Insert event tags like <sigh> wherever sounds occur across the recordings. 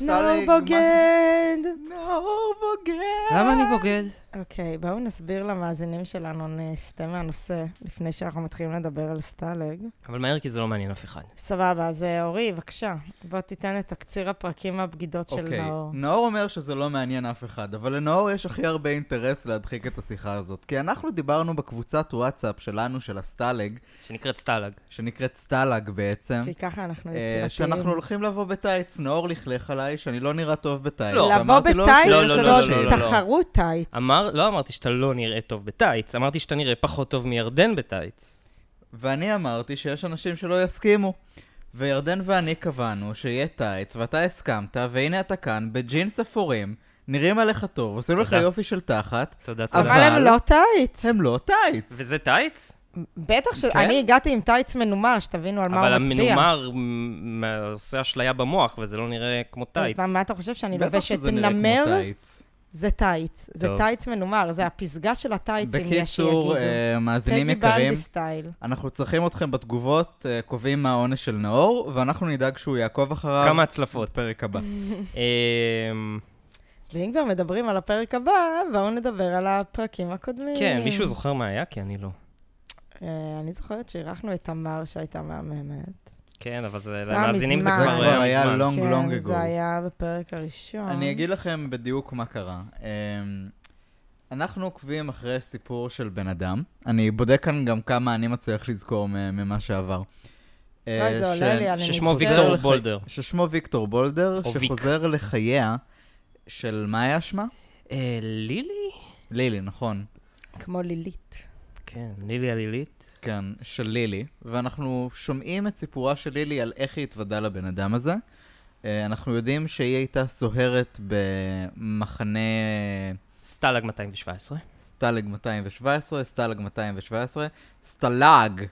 נאור בוגד! נאור בוגד. למה אני בוגד? אוקיי, בואו נסביר למאזינים שלנו, נסטה מהנושא, לפני שאנחנו מתחילים לדבר על סטלג. אבל מהר כי זה לא מעניין אף אחד. סבבה, אז אה, אורי, בבקשה, בוא תיתן את תקציר הפרקים הבגידות של אוקיי, נאור. נאור אומר שזה לא מעניין אף אחד, אבל לנאור יש הכי הרבה אינטרס להדחיק את השיחה הזאת. כי אנחנו דיברנו בקבוצת וואטסאפ שלנו, של הסטלג, שנקראת סטלג. שנקראת סטלג בעצם. כי ככה אנחנו אה, יצירתיים. שאנחנו הולכים לבוא בטייץ, נאור לכלך עליי שאני לא נראה טוב בטייץ. לא. לבוא בטייץ, שיש לא, לא, לא. לא. תחרות טייץ. אמר, לא אמרתי שאתה לא נראה טוב בטייץ, אמרתי שאתה נראה פחות טוב מירדן בטייץ. ואני אמרתי שיש אנשים שלא יסכימו. וירדן ואני קבענו שיהיה טייץ, ואתה הסכמת, והנה אתה כאן, בג'ינס אפורים, נראים עליך טוב, עושים לך. יופי של תחת, תודה, תודה. אבל הם לא טייץ. הם לא טייץ. וזה טייץ? בטח ש... כן? אני הגעתי עם טייץ מנומר, שתבינו על מה אבל הוא מצביע. המנומר מ- מ- עושה אשליה במוח, וזה לא נראה כמו טייץ. מה אתה חושב, שאני בטח לובשת שזה נראה כמו נמר? טייץ. זה טייץ. זה. טייץ מנומר, זה הפסגה של הטייץ, אם יש בקיצור, שיגידו. אה, מאזינים יקרים. אנחנו צריכים אתכם בתגובות, אה, קובעים מה העונש של נאור, ואנחנו נדאג שהוא יעקוב אחריו. כמה הצלפות. בפרק הבא. <laughs> אמ, ואם כבר מדברים על הפרק הבא, בואו נדבר על הפרקים הקודמים. כן, מישהו זוכר מה היה? כי אני לא. אה, אני זוכרת שאירחנו את תמר שהייתה מהממת. כן, אבל זה, זה היה למאזינים זה מזמן. כבר זה כבר היה מזמן. long long כן, ago. זה היה בפרק הראשון. אני אגיד לכם בדיוק מה קרה. אמ, אנחנו עוקבים אחרי סיפור של בן אדם. אני בודק כאן גם כמה אני מצליח לזכור ממה שעבר. אה, אוי, זה עולה לי, אני ששמו. ויקטור בולדר. ששמו ויקטור בולדר. שחוזר לחייה של, מה היה שמה? אה, לילי? לילי, נכון. כמו לילית. כן, לילי הלילית. כן, של לילי, ואנחנו שומעים את סיפורה של לילי על איך היא התוודה לבן אדם הזה. אה, אנחנו יודעים שהיא הייתה סוהרת במחנה סטלג 217. סטלג 217, סטלג 217, סטלג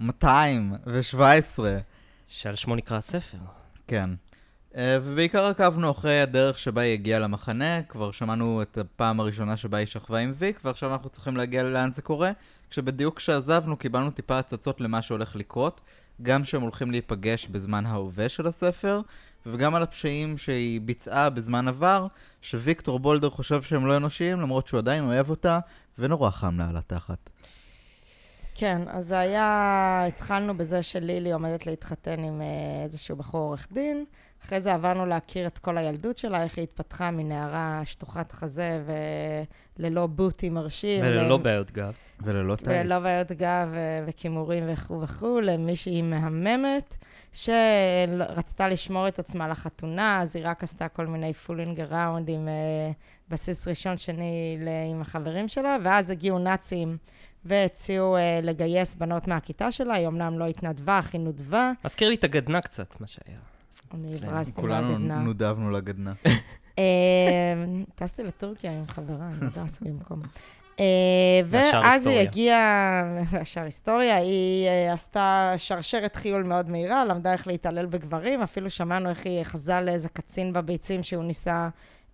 217, שעל שמו נקרא הספר. כן. אה, ובעיקר עקבנו אחרי הדרך שבה היא הגיעה למחנה, כבר שמענו את הפעם הראשונה שבה היא שכבה עם ויק, ועכשיו אנחנו צריכים להגיע לאן זה קורה, כשבדיוק כשעזבנו קיבלנו טיפה הצצות למה שהולך לקרות, גם שהם הולכים להיפגש בזמן ההווה של הספר, וגם על הפשעים שהיא ביצעה בזמן עבר, שוויקטור בולדר חושב שהם לא אנושיים, למרות שהוא עדיין אוהב אותה, ונורא חם לה על התחת. כן, אז זה היה, התחלנו בזה שלילי עומדת להתחתן עם אה, איזשהו בחור עורך דין. אחרי זה עברנו להכיר את כל הילדות שלה, איך היא התפתחה מנערה שטוחת חזה וללא booty מרשים. וללא בעיות גב. וללא טייץ. וללא בעיות גב ו- וכימורים וכו' וכו', למישהי מהממת, שרצתה לשמור את עצמה לחתונה, אז היא רק עשתה כל מיני fooling around עם אה, בסיס ראשון, שני ל- עם החברים שלה, ואז הגיעו נאצים והציעו אה, לגייס בנות מהכיתה שלה, היא אמנם לא התנדבה, אך היא נודבה. מזכיר לי את הגדנ"ע קצת, מה שהיה. אני. הברזתי כולנו מהגדנ"ע. נודבנו לגדנ"ע. <laughs> אה, טסתי לטורקיה עם חברה, אני טס במקום. אה, ואז היא. הגיעה, והשאר היסטוריה, היא אה, עשתה שרשרת חיול מאוד מהירה, למדה איך להתעלל בגברים, אפילו שמענו איך היא אחזה לאיזה קצין בביצים שהוא ניסה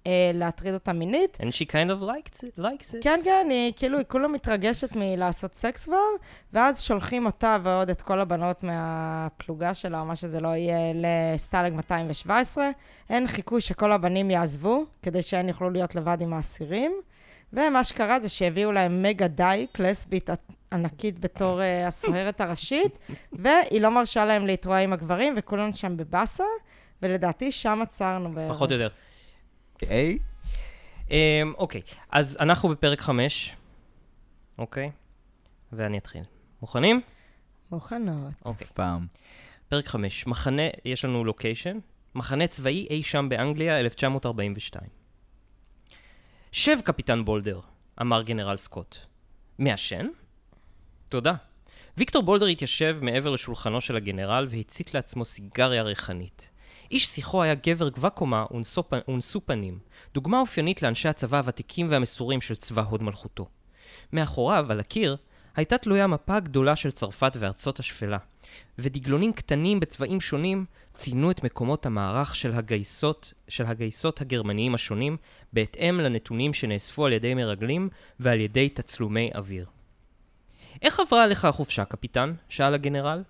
אה, להטריד אותה מינית. And she kind of likes it. Likes it. כן, כן, היא כאילו, היא כולה מתרגשת מלעשות סקס כבר, ואז שולחים אותה ועוד את כל הבנות מהפלוגה שלה, או מה שזה לא יהיה, לסטלג 217. אין חיכוי שכל הבנים יעזבו, כדי שהן יוכלו להיות לבד עם האסירים. ומה שקרה זה שהביאו להם מגה דייק, לסבית ענקית בתור uh, הסוהרת הראשית, והיא לא מרשה להם להתרוע עם הגברים, וכולנו שם בבאסה, ולדעתי שם עצרנו בערך. פחות או יותר. אמ, אוקיי, אז אנחנו בפרק 5, אוקיי? ואני אתחיל. מוכנים? מוכנות. אוקיי. אף פעם. פרק 5, מחנה, יש לנו לוקיישן, מחנה צבאי אי שם באנגליה, 1942. שב, קפיטן בולדר, אמר גנרל סקוט. מעשן? תודה. ויקטור בולדר התיישב מעבר לשולחנו של הגנרל והצית לעצמו סיגריה ריחנית. איש שיחו היה גבר גבה קומה ונשוא פנים, דוגמה אופיינית לאנשי הצבא הוותיקים והמסורים של צבא הוד מלכותו. מאחוריו, על הקיר, הייתה תלויה מפה גדולה של צרפת וארצות השפלה, ודגלונים קטנים בצבעים שונים ציינו את מקומות המערך של הגייסות, של הגייסות הגרמניים השונים, בהתאם לנתונים שנאספו על ידי מרגלים ועל ידי תצלומי אוויר. איך עברה לך החופשה, קפיטן? שאל הגנרל.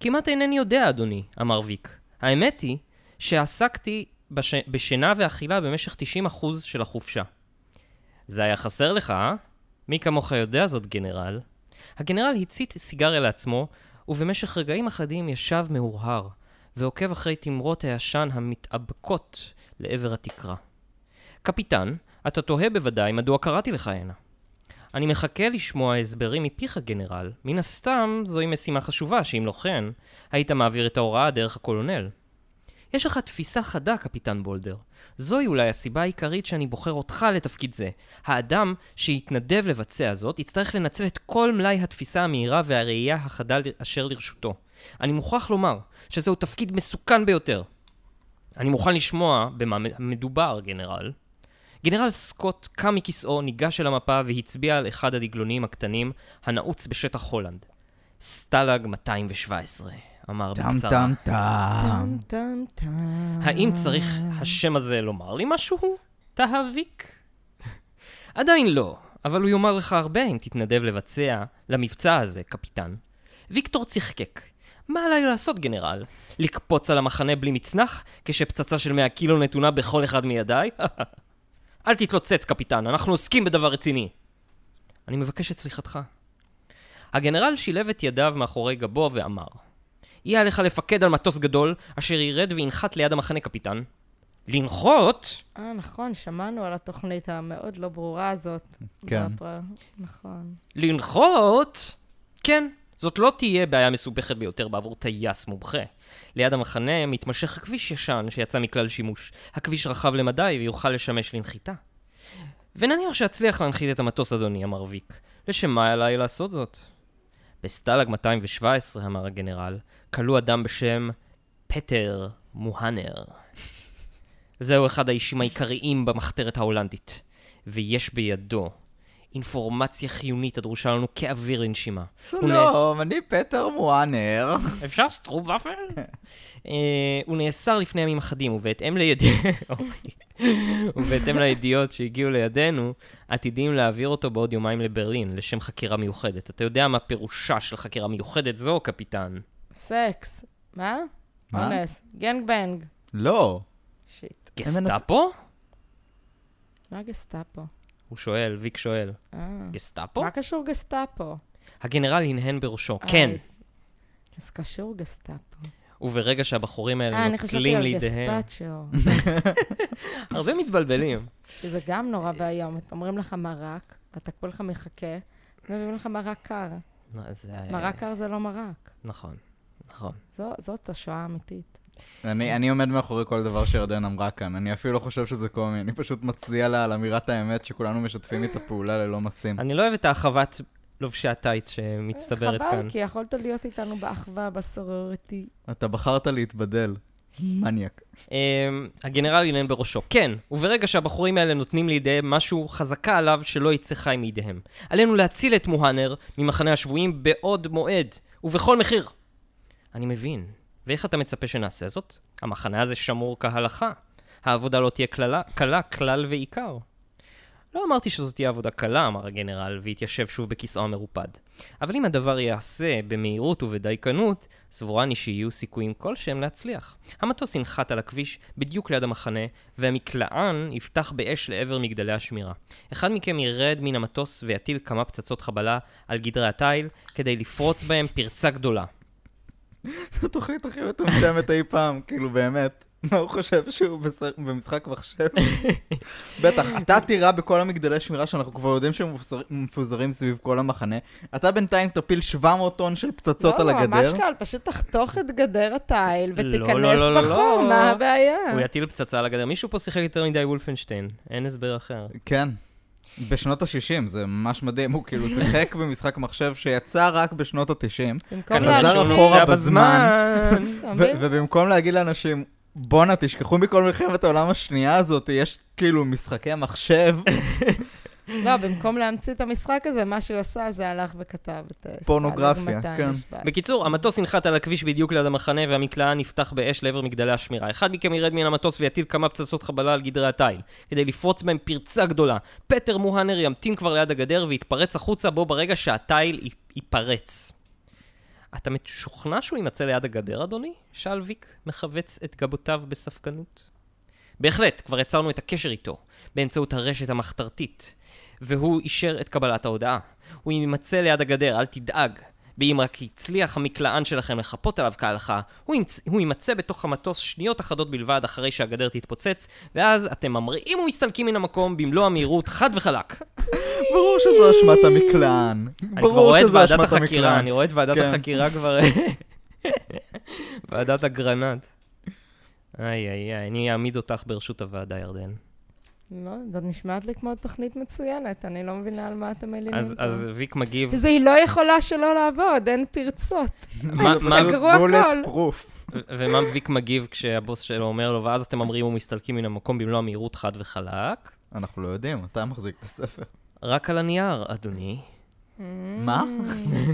כמעט אינני יודע, אדוני, אמר ויק. האמת היא שעסקתי בש... בשינה ואכילה במשך 90% של החופשה. זה היה חסר לך, אה? מי כמוך יודע זאת, גנרל? הגנרל הצית סיגריה לעצמו, ובמשך רגעים אחדים ישב מהורהר, ועוקב אחרי תמרות העשן המתאבקות לעבר התקרה. קפיטן, אתה תוהה בוודאי מדוע קראתי לך הנה. אני מחכה לשמוע הסברים מפיך, גנרל. מן הסתם, זוהי משימה חשובה, שאם לא כן, היית מעביר את ההוראה דרך הקולונל. יש לך תפיסה חדה, קפיטן בולדר. זוהי אולי הסיבה העיקרית שאני בוחר אותך לתפקיד זה. האדם שיתנדב לבצע זאת, יצטרך לנצל את כל מלאי התפיסה המהירה והראייה החדה אשר לרשותו. אני מוכרח לומר שזהו תפקיד מסוכן ביותר. אני מוכן לשמוע במה מדובר, גנרל. גנרל סקוט קם מכיסאו, ניגש אל המפה והצביע על אחד הדגלונים הקטנים הנעוץ בשטח הולנד. סטלג 217, אמר טם בקצרה. טם טם. טם טם טם. האם צריך השם הזה לומר לי משהו? תהביק? עדיין לא, אבל הוא יאמר לך הרבה אם תתנדב לבצע למבצע הזה, קפיטן. ויקטור צחקק. מה עליי לעשות, גנרל? לקפוץ על המחנה בלי מצנח, כשפצצה של 100 קילו נתונה בכל אחד מידיי? <laughs> אל תתלוצץ, קפיטן, אנחנו עוסקים בדבר רציני. אני מבקש את סליחתך. הגנרל שילב את ידיו מאחורי גבו ואמר, יהיה עליך לפקד על מטוס גדול, אשר ירד וינחת ליד המחנה, קפיטן. לנחות? אה, נכון, שמענו על התוכנית המאוד לא ברורה הזאת. כן. נכון. לנחות? כן, זאת לא תהיה בעיה מסובכת ביותר בעבור טייס מומחה. ליד המחנה מתמשך כביש ישן שיצא מכלל שימוש. הכביש רחב למדי ויוכל לשמש לנחיתה. ונניח שאצליח להנחית את המטוס, אדוני, אמר ויק. לשם מה עליי לעשות זאת? בסטלג 217, אמר הגנרל, כלוא אדם בשם פטר מוהנר. זהו אחד האישים העיקריים במחתרת ההולנדית, ויש בידו אינפורמציה חיונית הדרושה לנו כאוויר לנשימה. שלום, אני פטר מואנר. אפשר סטרוב ופל? אה, הוא נאסר לפני ימים אחדים, ובהתאם לידיעות... <laughs> ובהתאם לידיעות שהגיעו לידינו, עתידים להעביר אותו בעוד יומיים לברלין, לשם חקירה מיוחדת. אתה יודע מה פירושה של חקירה מיוחדת זו, קפיטן? סקס. מה? מה? אונס. gang bang. לא. shit. גסטאפו? מה גסטאפו? הוא שואל, ויק שואל. אה. גסטאפו? מה קשור גסטאפו? הגנרל הנהן בראשו. אה, כן. אז קשור גסטאפו. וברגע שהבחורים אה, האלה אני חשבתי נוטלים על לידיהם... גספצ'ו. <laughs> הרבה מתבלבלים. שזה גם נורא ואיום. אומרים לך מרק, אתה כולך מחכה, ומביאים לך מרק קר. זה... מרק קר זה לא מרק. נכון, נכון. זאת השואה האמיתית. אני אני עומד מאחורי כל דבר שירדן אמרה כאן. אני אפילו לא חושב שזה קומי, אני פשוט מצדיע לה על אמירת האמת שכולנו משתפים איתה פעולה ללא משים. אני לא אוהב את ההרחבת לובשי הטייץ שמצטברת כאן. חבל, כי יכולת להיות איתנו באחווה, בסורוריטי. אתה בחרת להתבדל. מניאק. אמ, הגנרל הנהן בראשו. כן, וברגע שהבחורים האלה נותנים לידיהם משהו, חזקה עליו שלא יצא חי מידיהם. עלינו להציל את מוהנר ממחנה השבויים בעוד מועד, ובכל מחיר. אני מבין. ואיך אתה מצפה שנעשה זאת? המחנה הזה שמור כהלכה. העבודה לא תהיה קללה, קלה כלל ועיקר. לא אמרתי שזאת תהיה עבודה קלה, אמר הגנרל, והתיישב שוב בכיסאו המרופד. אבל אם הדבר ייעשה במהירות ובדייקנות, סבורני שיהיו סיכויים כלשהם להצליח. המטוס ינחת על הכביש בדיוק ליד המחנה, והמקלען יפתח באש לעבר מגדלי השמירה. אחד מכם ירד מן המטוס ויטיל כמה פצצות חבלה על גדרי התיל, כדי לפרוץ בהם פרצה גדולה. זו התוכנית הכי מטומטמת אי פעם, כאילו באמת. מה הוא חושב שהוא במשחק מחשב? בטח, אתה תירה בכל המגדלי שמירה שאנחנו כבר יודעים שהם מפוזר- מפוזרים סביב כל המחנה. אתה בינתיים תפיל 700 טון של פצצות על לא, ממש הגדר. קל, פשוט תחתוך את גדר התיל לא, ותיכנס לא, לא, לא, בחור, לא. מה הבעיה? הוא יטיל פצצה על הגדר. מישהו פה שיחק יותר מדי וולפנשטיין, אין הסבר אחר. כן. בשנות ה-60, זה ממש מדהים, הוא כאילו <laughs> שיחק במשחק מחשב שיצא רק בשנות ה-90, במקום חזר להשמיע- אחורה בזמן. ובמקום להגיד לאנשים, בואנה, תשכחו מכל מלחמת העולם השנייה הזאת, יש כאילו משחקי מחשב, <laughs> לא, במקום להמציא את המשחק הזה, מה שהוא עשה זה הלך וכתב את... אה, פורנוגרפיה, כן. 217. בקיצור, המטוס ינחת על הכביש בדיוק ליד המחנה, והמקלעה נפתח באש לעבר מגדלי השמירה. אחד מכם ירד מן המטוס ויטיל כמה פצצות חבלה על גדרי התיל, כדי לפרוץ בהם פרצה גדולה. פטר מוהנר ימתין כבר ליד הגדר ויתפרץ החוצה בו ברגע שהתיל ייפרץ. אתה משוכנע שהוא יימצא ליד הגדר, אדוני? שאל ויק, מכווץ את גבותיו בספקנות. בהחלט, כבר יצרנו את הקשר איתו, באמצעות הרשת המחתרתית, והוא אישר את קבלת ההודעה. הוא יימצא ליד הגדר, אל תדאג. ואם רק יצליח המקלען שלכם לחפות עליו כהלכה, הוא, ימצ... הוא יימצא בתוך המטוס שניות אחדות בלבד אחרי שהגדר תתפוצץ, ואז אתם ממריאים ומסתלקים מן המקום במלוא המהירות, חד וחלק. ברור שזו אשמת המקלען. אני כבר ברור רואה את שזו ועדת אשמת החקירה, המקלען. אני רואה את ועדת. החקירה כבר... <laughs> ועדת אגרנט. איי איי איי, אני אעמיד אותך ברשות הוועדה, ירדן. לא, זאת נשמעת לי כמו תוכנית מצוינת, אני לא מבינה על מה אתם מלינים אז. אז ויק מגיב, וזה היא לא יכולה שלא לעבוד, אין פרצות. מה- סגרו הכל. פרוף. ומה ויק מגיב כשהבוס שלו אומר לו, ואז אתם ממריאים ומסתלקים מן המקום במלוא המהירות חד וחלק? אנחנו לא יודעים, אתה מחזיק את הספר. רק על הנייר, אדוני. מה?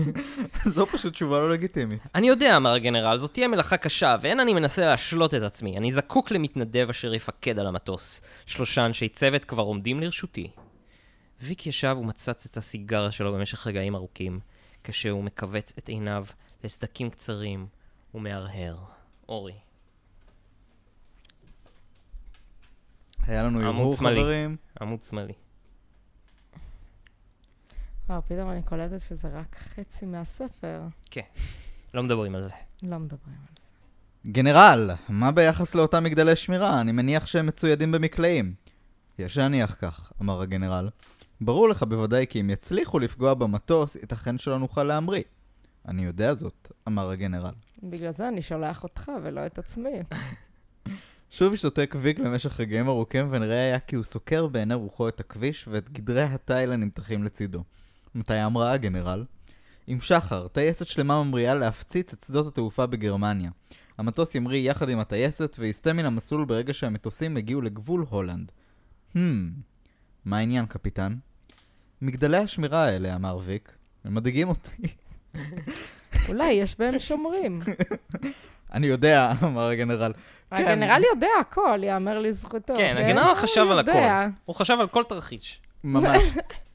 <laughs> זו פשוט תשובה לא לגיטימית. אני יודע, אמר הגנרל, זאת תהיה מלאכה קשה, ואין אני מנסה להשלות את עצמי. אני זקוק למתנדב אשר יפקד על המטוס. שלושה אנשי צוות כבר עומדים לרשותי. ויק ישב ומצץ את הסיגריה שלו במשך רגעים ארוכים, כשהוא מכווץ את עיניו לסדקים קצרים ומהרהר. אורי. היה לנו הרהור. חברים. עמוד שמאלי. וואו, פתאום אני קולטת שזה רק חצי מהספר. לא מדברים על זה. לא מדברים על זה. גנרל, מה ביחס לאותם מגדלי שמירה? אני מניח שהם מצוידים במקלעים. יש להניח כך, אמר הגנרל. ברור לך בוודאי כי אם יצליחו לפגוע במטוס, ייתכן שלא נוכל להמריא. אני יודע זאת, אמר הגנרל. בגלל זה אני שולח אותך ולא את עצמי. <laughs> שוב השתתק ויק למשך רגעים ארוכים, ונראה היה כי הוא סוקר בעיני רוחו את הכביש ואת גדרי התיל הנמתחים לצידו. מתי המראה הגנרל? עם שחר, טייסת שלמה ממריאה להפציץ את שדות התעופה בגרמניה. המטוס ימריא יחד עם הטייסת ויסטה מן המסלול ברגע שהמטוסים הגיעו לגבול הולנד. Hmm, מה העניין, קפיטן? מגדלי השמירה האלה, אמר ויק, הם מדאיגים אותי. אולי יש בהם שומרים. <laughs> אני יודע, אמר הגנרל. הגנרל יודע הכל, יאמר לזכותו. כן, הגנרל חשב על. הכל. הוא חשב על כל תרחיש. ממש.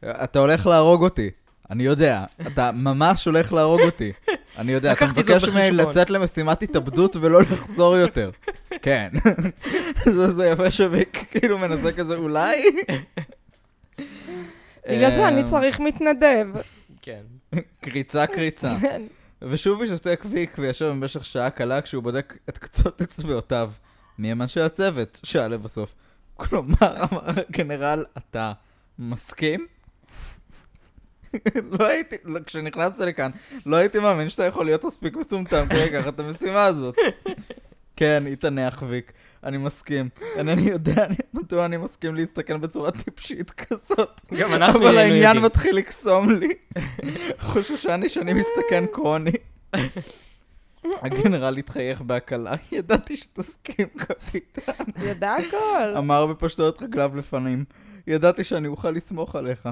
אתה הולך להרוג אותי. אני יודע. אתה ממש הולך להרוג אותי. אני יודע. אתה מבקש ממני. לצאת למשימת התאבדות ולא לחזור יותר. כן. זה זה יפה שוויק כאילו מנסה כזה, אולי? בגלל זה אני אמ, צריך מתנדב. כן. קריצה קריצה. <laughs> כן. ושוב השתתק ויק וישב במשך שעה קלה כשהוא בודק את קצות אצבעותיו. מי הם אנשי הצוות? שאל לבסוף. כלומר, אמר הגנרל, אתה מסכים? לא הייתי, לא, כשנכנסת לכאן, לא הייתי מאמין שאתה יכול להיות מספיק מטומטם כדי לקחת את המשימה הזאת. כן, התענח ויק, אני מסכים. אינני יודע מדוע אני מסכים להסתכן בצורה טיפשית כזאת. גם אנחנו אבל העניין יודעים. מתחיל לקסום לי. חוששני שאני מסתכן קרוני. הגנרל התחייך בהקלה, ידעתי שתסכים, קפיטן. ידע הכל. אמר בפשטות רגליו לפנים. ידעתי שאני אוכל לסמוך עליך.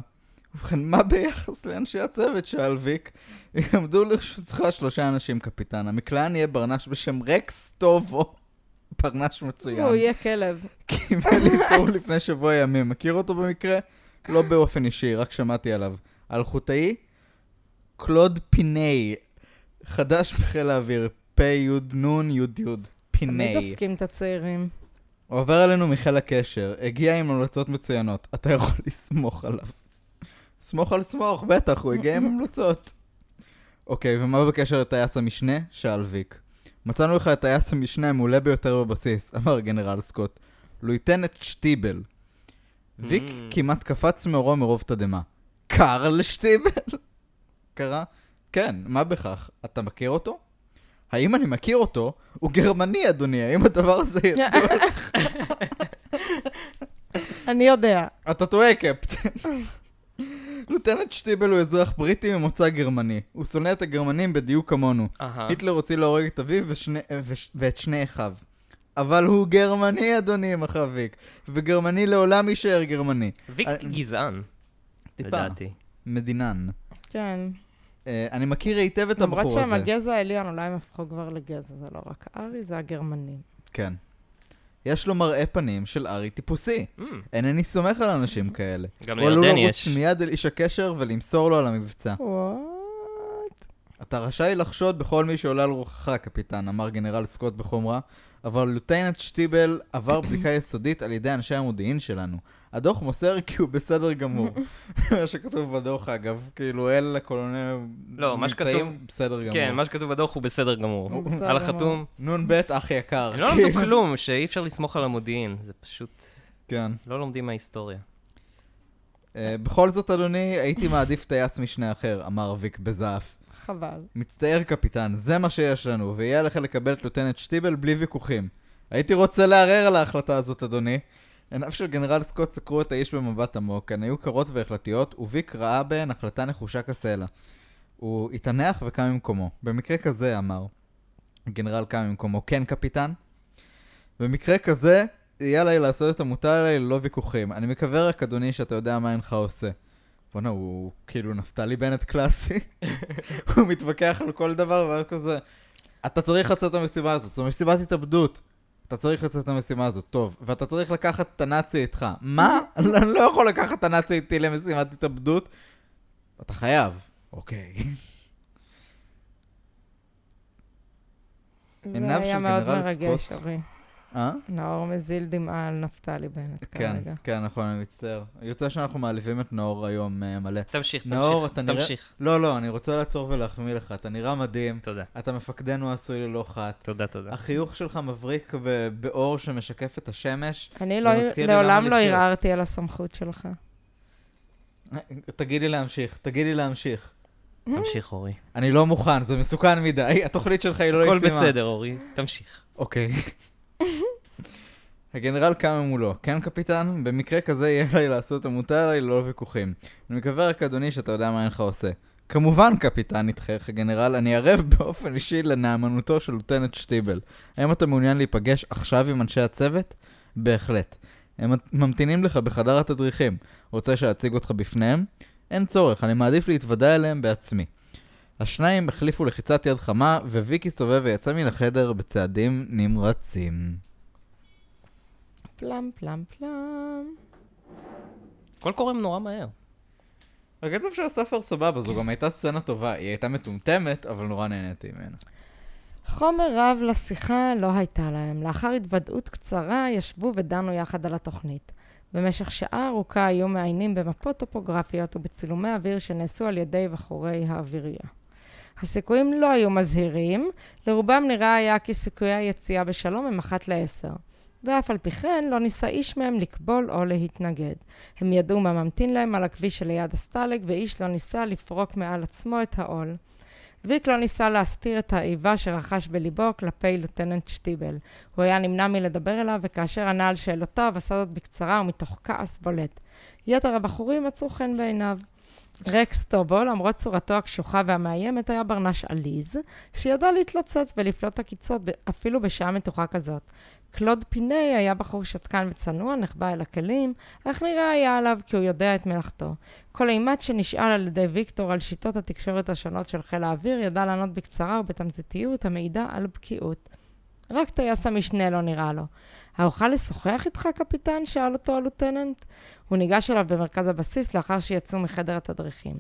ובכן, מה ביחס לאנשי הצוות? שאל ויק. יעמדו לרשותך שלושה אנשים, קפיטן. המקלען יהיה ברנש בשם רקס טובו. ברנש מצוין. הוא יהיה כלב. קיבל טוב לפני שבוע ימים. מכיר אותו במקרה? לא באופן אישי, רק שמעתי עליו. אלחוטאי? קלוד פיני. חדש בחיל האוויר. פ י נ י י. תמיד פיני. דופקים את הצעירים. עובר אלינו מחיל הקשר, הגיע עם המלצות מצוינות, אתה יכול <laughs> לסמוך עליו. סמוך על סמוך, בטח, הוא הגיע עם <laughs> המלצות. אוקיי, ומה בקשר לטייס המשנה? שאל ויק. מצאנו לך את טייס המשנה המעולה ביותר בבסיס, <laughs> אמר גנרל סקוט. לויטנט שטיבל. ויק Mm. כמעט קפץ מאורו מרוב תדהמה. קרל שטיבל? קרה? כן, מה בכך? אתה מכיר אותו? האם אני מכיר אותו? הוא גרמני, אדוני, האם הדבר הזה ידוע <laughs> אני יודע. אתה טועה, קפטן. לוטנט שטיבל הוא אזרח בריטי ממוצא גרמני. הוא שונא את הגרמנים בדיוק כמונו. היטלר הוציא להורג את אביו וש, ואת שני אחיו. אבל הוא גרמני, אדוני, מחה ויק. וגרמני לעולם יישאר גרמני. ויק אה, גזען, טיפה. לדעתי. מדינן. כן. אה, אני מכיר היטב את הבחור למרות הזה. שהם הגזע העליון, אולי הם הפכו כבר לגזע, זה לא רק הארי, זה הגרמנים. כן. יש לו מראה פנים של ארי טיפוסי. Mm, אינני סומך על אנשים כאלה. גם הוא עלול לירדן לרוץ יש. מיד אל איש הקשר ולמסור לו על המבצע. וואט? אתה רשאי לחשוד בכל מי שעולה על רוחך, קפיטן, אמר גנרל סקוט בחומרה, אבל לוטיינט שטיבל עבר בדיקה יסודית על ידי אנשי המודיעין שלנו. הדוח מוסר כי הוא בסדר גמור. <laughs> מה שכתוב בדוח, אגב, כאילו, אל הקולונל לא, מה שכתוב- נמצאים בסדר גמור. כן, מה שכתוב בדוח הוא בסדר גמור. על. החתום. נ"ב, אח יקר. לא למדו כלום, שאי אפשר לסמוך על המודיעין. זה פשוט... כן. לא לומדים מההיסטוריה. אה, בכל זאת, אדוני, הייתי מעדיף טייס משנה אחר, אמר ויק בזעף. חבל. מצטער, קפיטן, זה מה שיש לנו, ויהיה עליך לקבל את לוטנט שטיבל בלי ויכוחים. הייתי רוצה לערער על ההחלטה הזאת, אדוני. עיניו של גנרל סקוט סקרו את האיש במבט עמוק, הן היו קרות והחלטיות, וויק ראה בהן החלטה נחושה כסלע. הוא התענח וקם ממקומו. במקרה כזה, אמר. הגנרל קם ממקומו, כן, קפיטן? במקרה כזה, יהיה עליי לעשות את המוטל עליי ללא ויכוחים. אני מקווה רק, אדוני, שאתה יודע מה אינך עושה. בואנה, הוא כאילו נפתלי בנט קלאסי. <laughs> הוא מתווכח על כל דבר, והיה כזה, אתה צריך לצאת למשימה הזאת, זו משימת התאבדות. אתה צריך לצאת למשימה הזאת, טוב. ואתה צריך לקחת את הנאצי איתך. מה? <laughs> <laughs> אני לא יכול לקחת את הנאצי איתי למשימת התאבדות. אתה חייב. אוקיי. <laughs> עיניו זה היה של מאוד גנרל מרגש, סקוט. אורי. אה? נאור מזיל דמעה על נפתלי בנט כן, כרגע. כן, נכון, אני מצטער. יוצא שאנחנו מעליבים את נאור היום אה, מלא. תמשיך, נאור, תמשיך, אתה נראה... תמשיך. לא, לא, אני רוצה לעצור ולהחמיא לך. אתה נראה מדהים. תודה, אתה מפקדנו עשוי ללא חת. תודה, תודה. החיוך שלך מבריק ב- באור שמשקף את השמש. אני לא- לעולם לא. ערערתי על הסמכות שלך. תגידי להמשיך, תגידי להמשיך. תמשיך, אורי. אני לא מוכן, זה מסוכן מדי, <laughs> התוכנית שלך היא לא הכל ישימה. בסדר, אורי. תמשיך. אוקיי. הגנרל קם מולו, כן קפיטן? במקרה כזה יהיה עליי לעשות המוטל עליי ללא ויכוחים. אני מקווה רק אדוני שאתה יודע מה אינך עושה. כמובן קפיטן, נדחך הגנרל, אני ערב <laughs> באופן אישי לנאמנותו של לוטנט שטיבל. האם אתה מעוניין להיפגש עכשיו עם אנשי הצוות? בהחלט. הם ממתינים לך בחדר התדריכים. רוצה שאציג אותך בפניהם? אין צורך, אני מעדיף להתוודע אליהם בעצמי. השניים החליפו לחיצת יד חמה, וויק הסתובב ויצא מן החדר בצעדים נמרצים. פלם, פלם, פלם. הכל קורה נורא מהר. הקצב של הספר סבבה, זו גם הייתה סצנה טובה. היא הייתה מטומטמת, אבל נורא נהניתי ממנה. חומר רב לשיחה לא הייתה להם. לאחר התוודעות קצרה, ישבו ודנו יחד על התוכנית. במשך שעה ארוכה היו מעיינים במפות טופוגרפיות ובצילומי אוויר שנעשו על ידי בחורי האווירייה. הסיכויים לא היו מזהירים, לרובם נראה היה כי סיכויי היציאה בשלום הם אחת לעשר. ואף על פי כן לא ניסה איש מהם לקבול או להתנגד. הם ידעו מה ממתין להם על הכביש שליד הסטלג, ואיש לא ניסה לפרוק מעל עצמו את העול. ויק לא ניסה להסתיר את האיבה שרכש בליבו כלפי לוטננט שטיבל. הוא היה נמנע מלדבר אליו, וכאשר ענה על שאלותיו, עשה זאת בקצרה ומתוך כעס בולט. יתר הבחורים מצאו חן בעיניו. רקס טובו, למרות צורתו הקשוחה והמאיימת, היה ברנש עליז, שידע להתלוצץ ולפלוט עקיצות אפילו בשעה מתוחה כזאת. קלוד פיני היה בחור שתקן וצנוע, נחבא אל הכלים, אך נראה היה עליו כי הוא יודע את מלאכתו. כל אימת שנשאל על ידי ויקטור על שיטות התקשורת השונות של חיל האוויר, ידע לענות בקצרה ובתמציתיות המעידה על בקיאות. רק טייס המשנה לא נראה לו. האוכל לשוחח איתך, קפיטן? שאל אותו הלוטננט. הוא ניגש אליו במרכז הבסיס לאחר שיצאו מחדר התדריכים.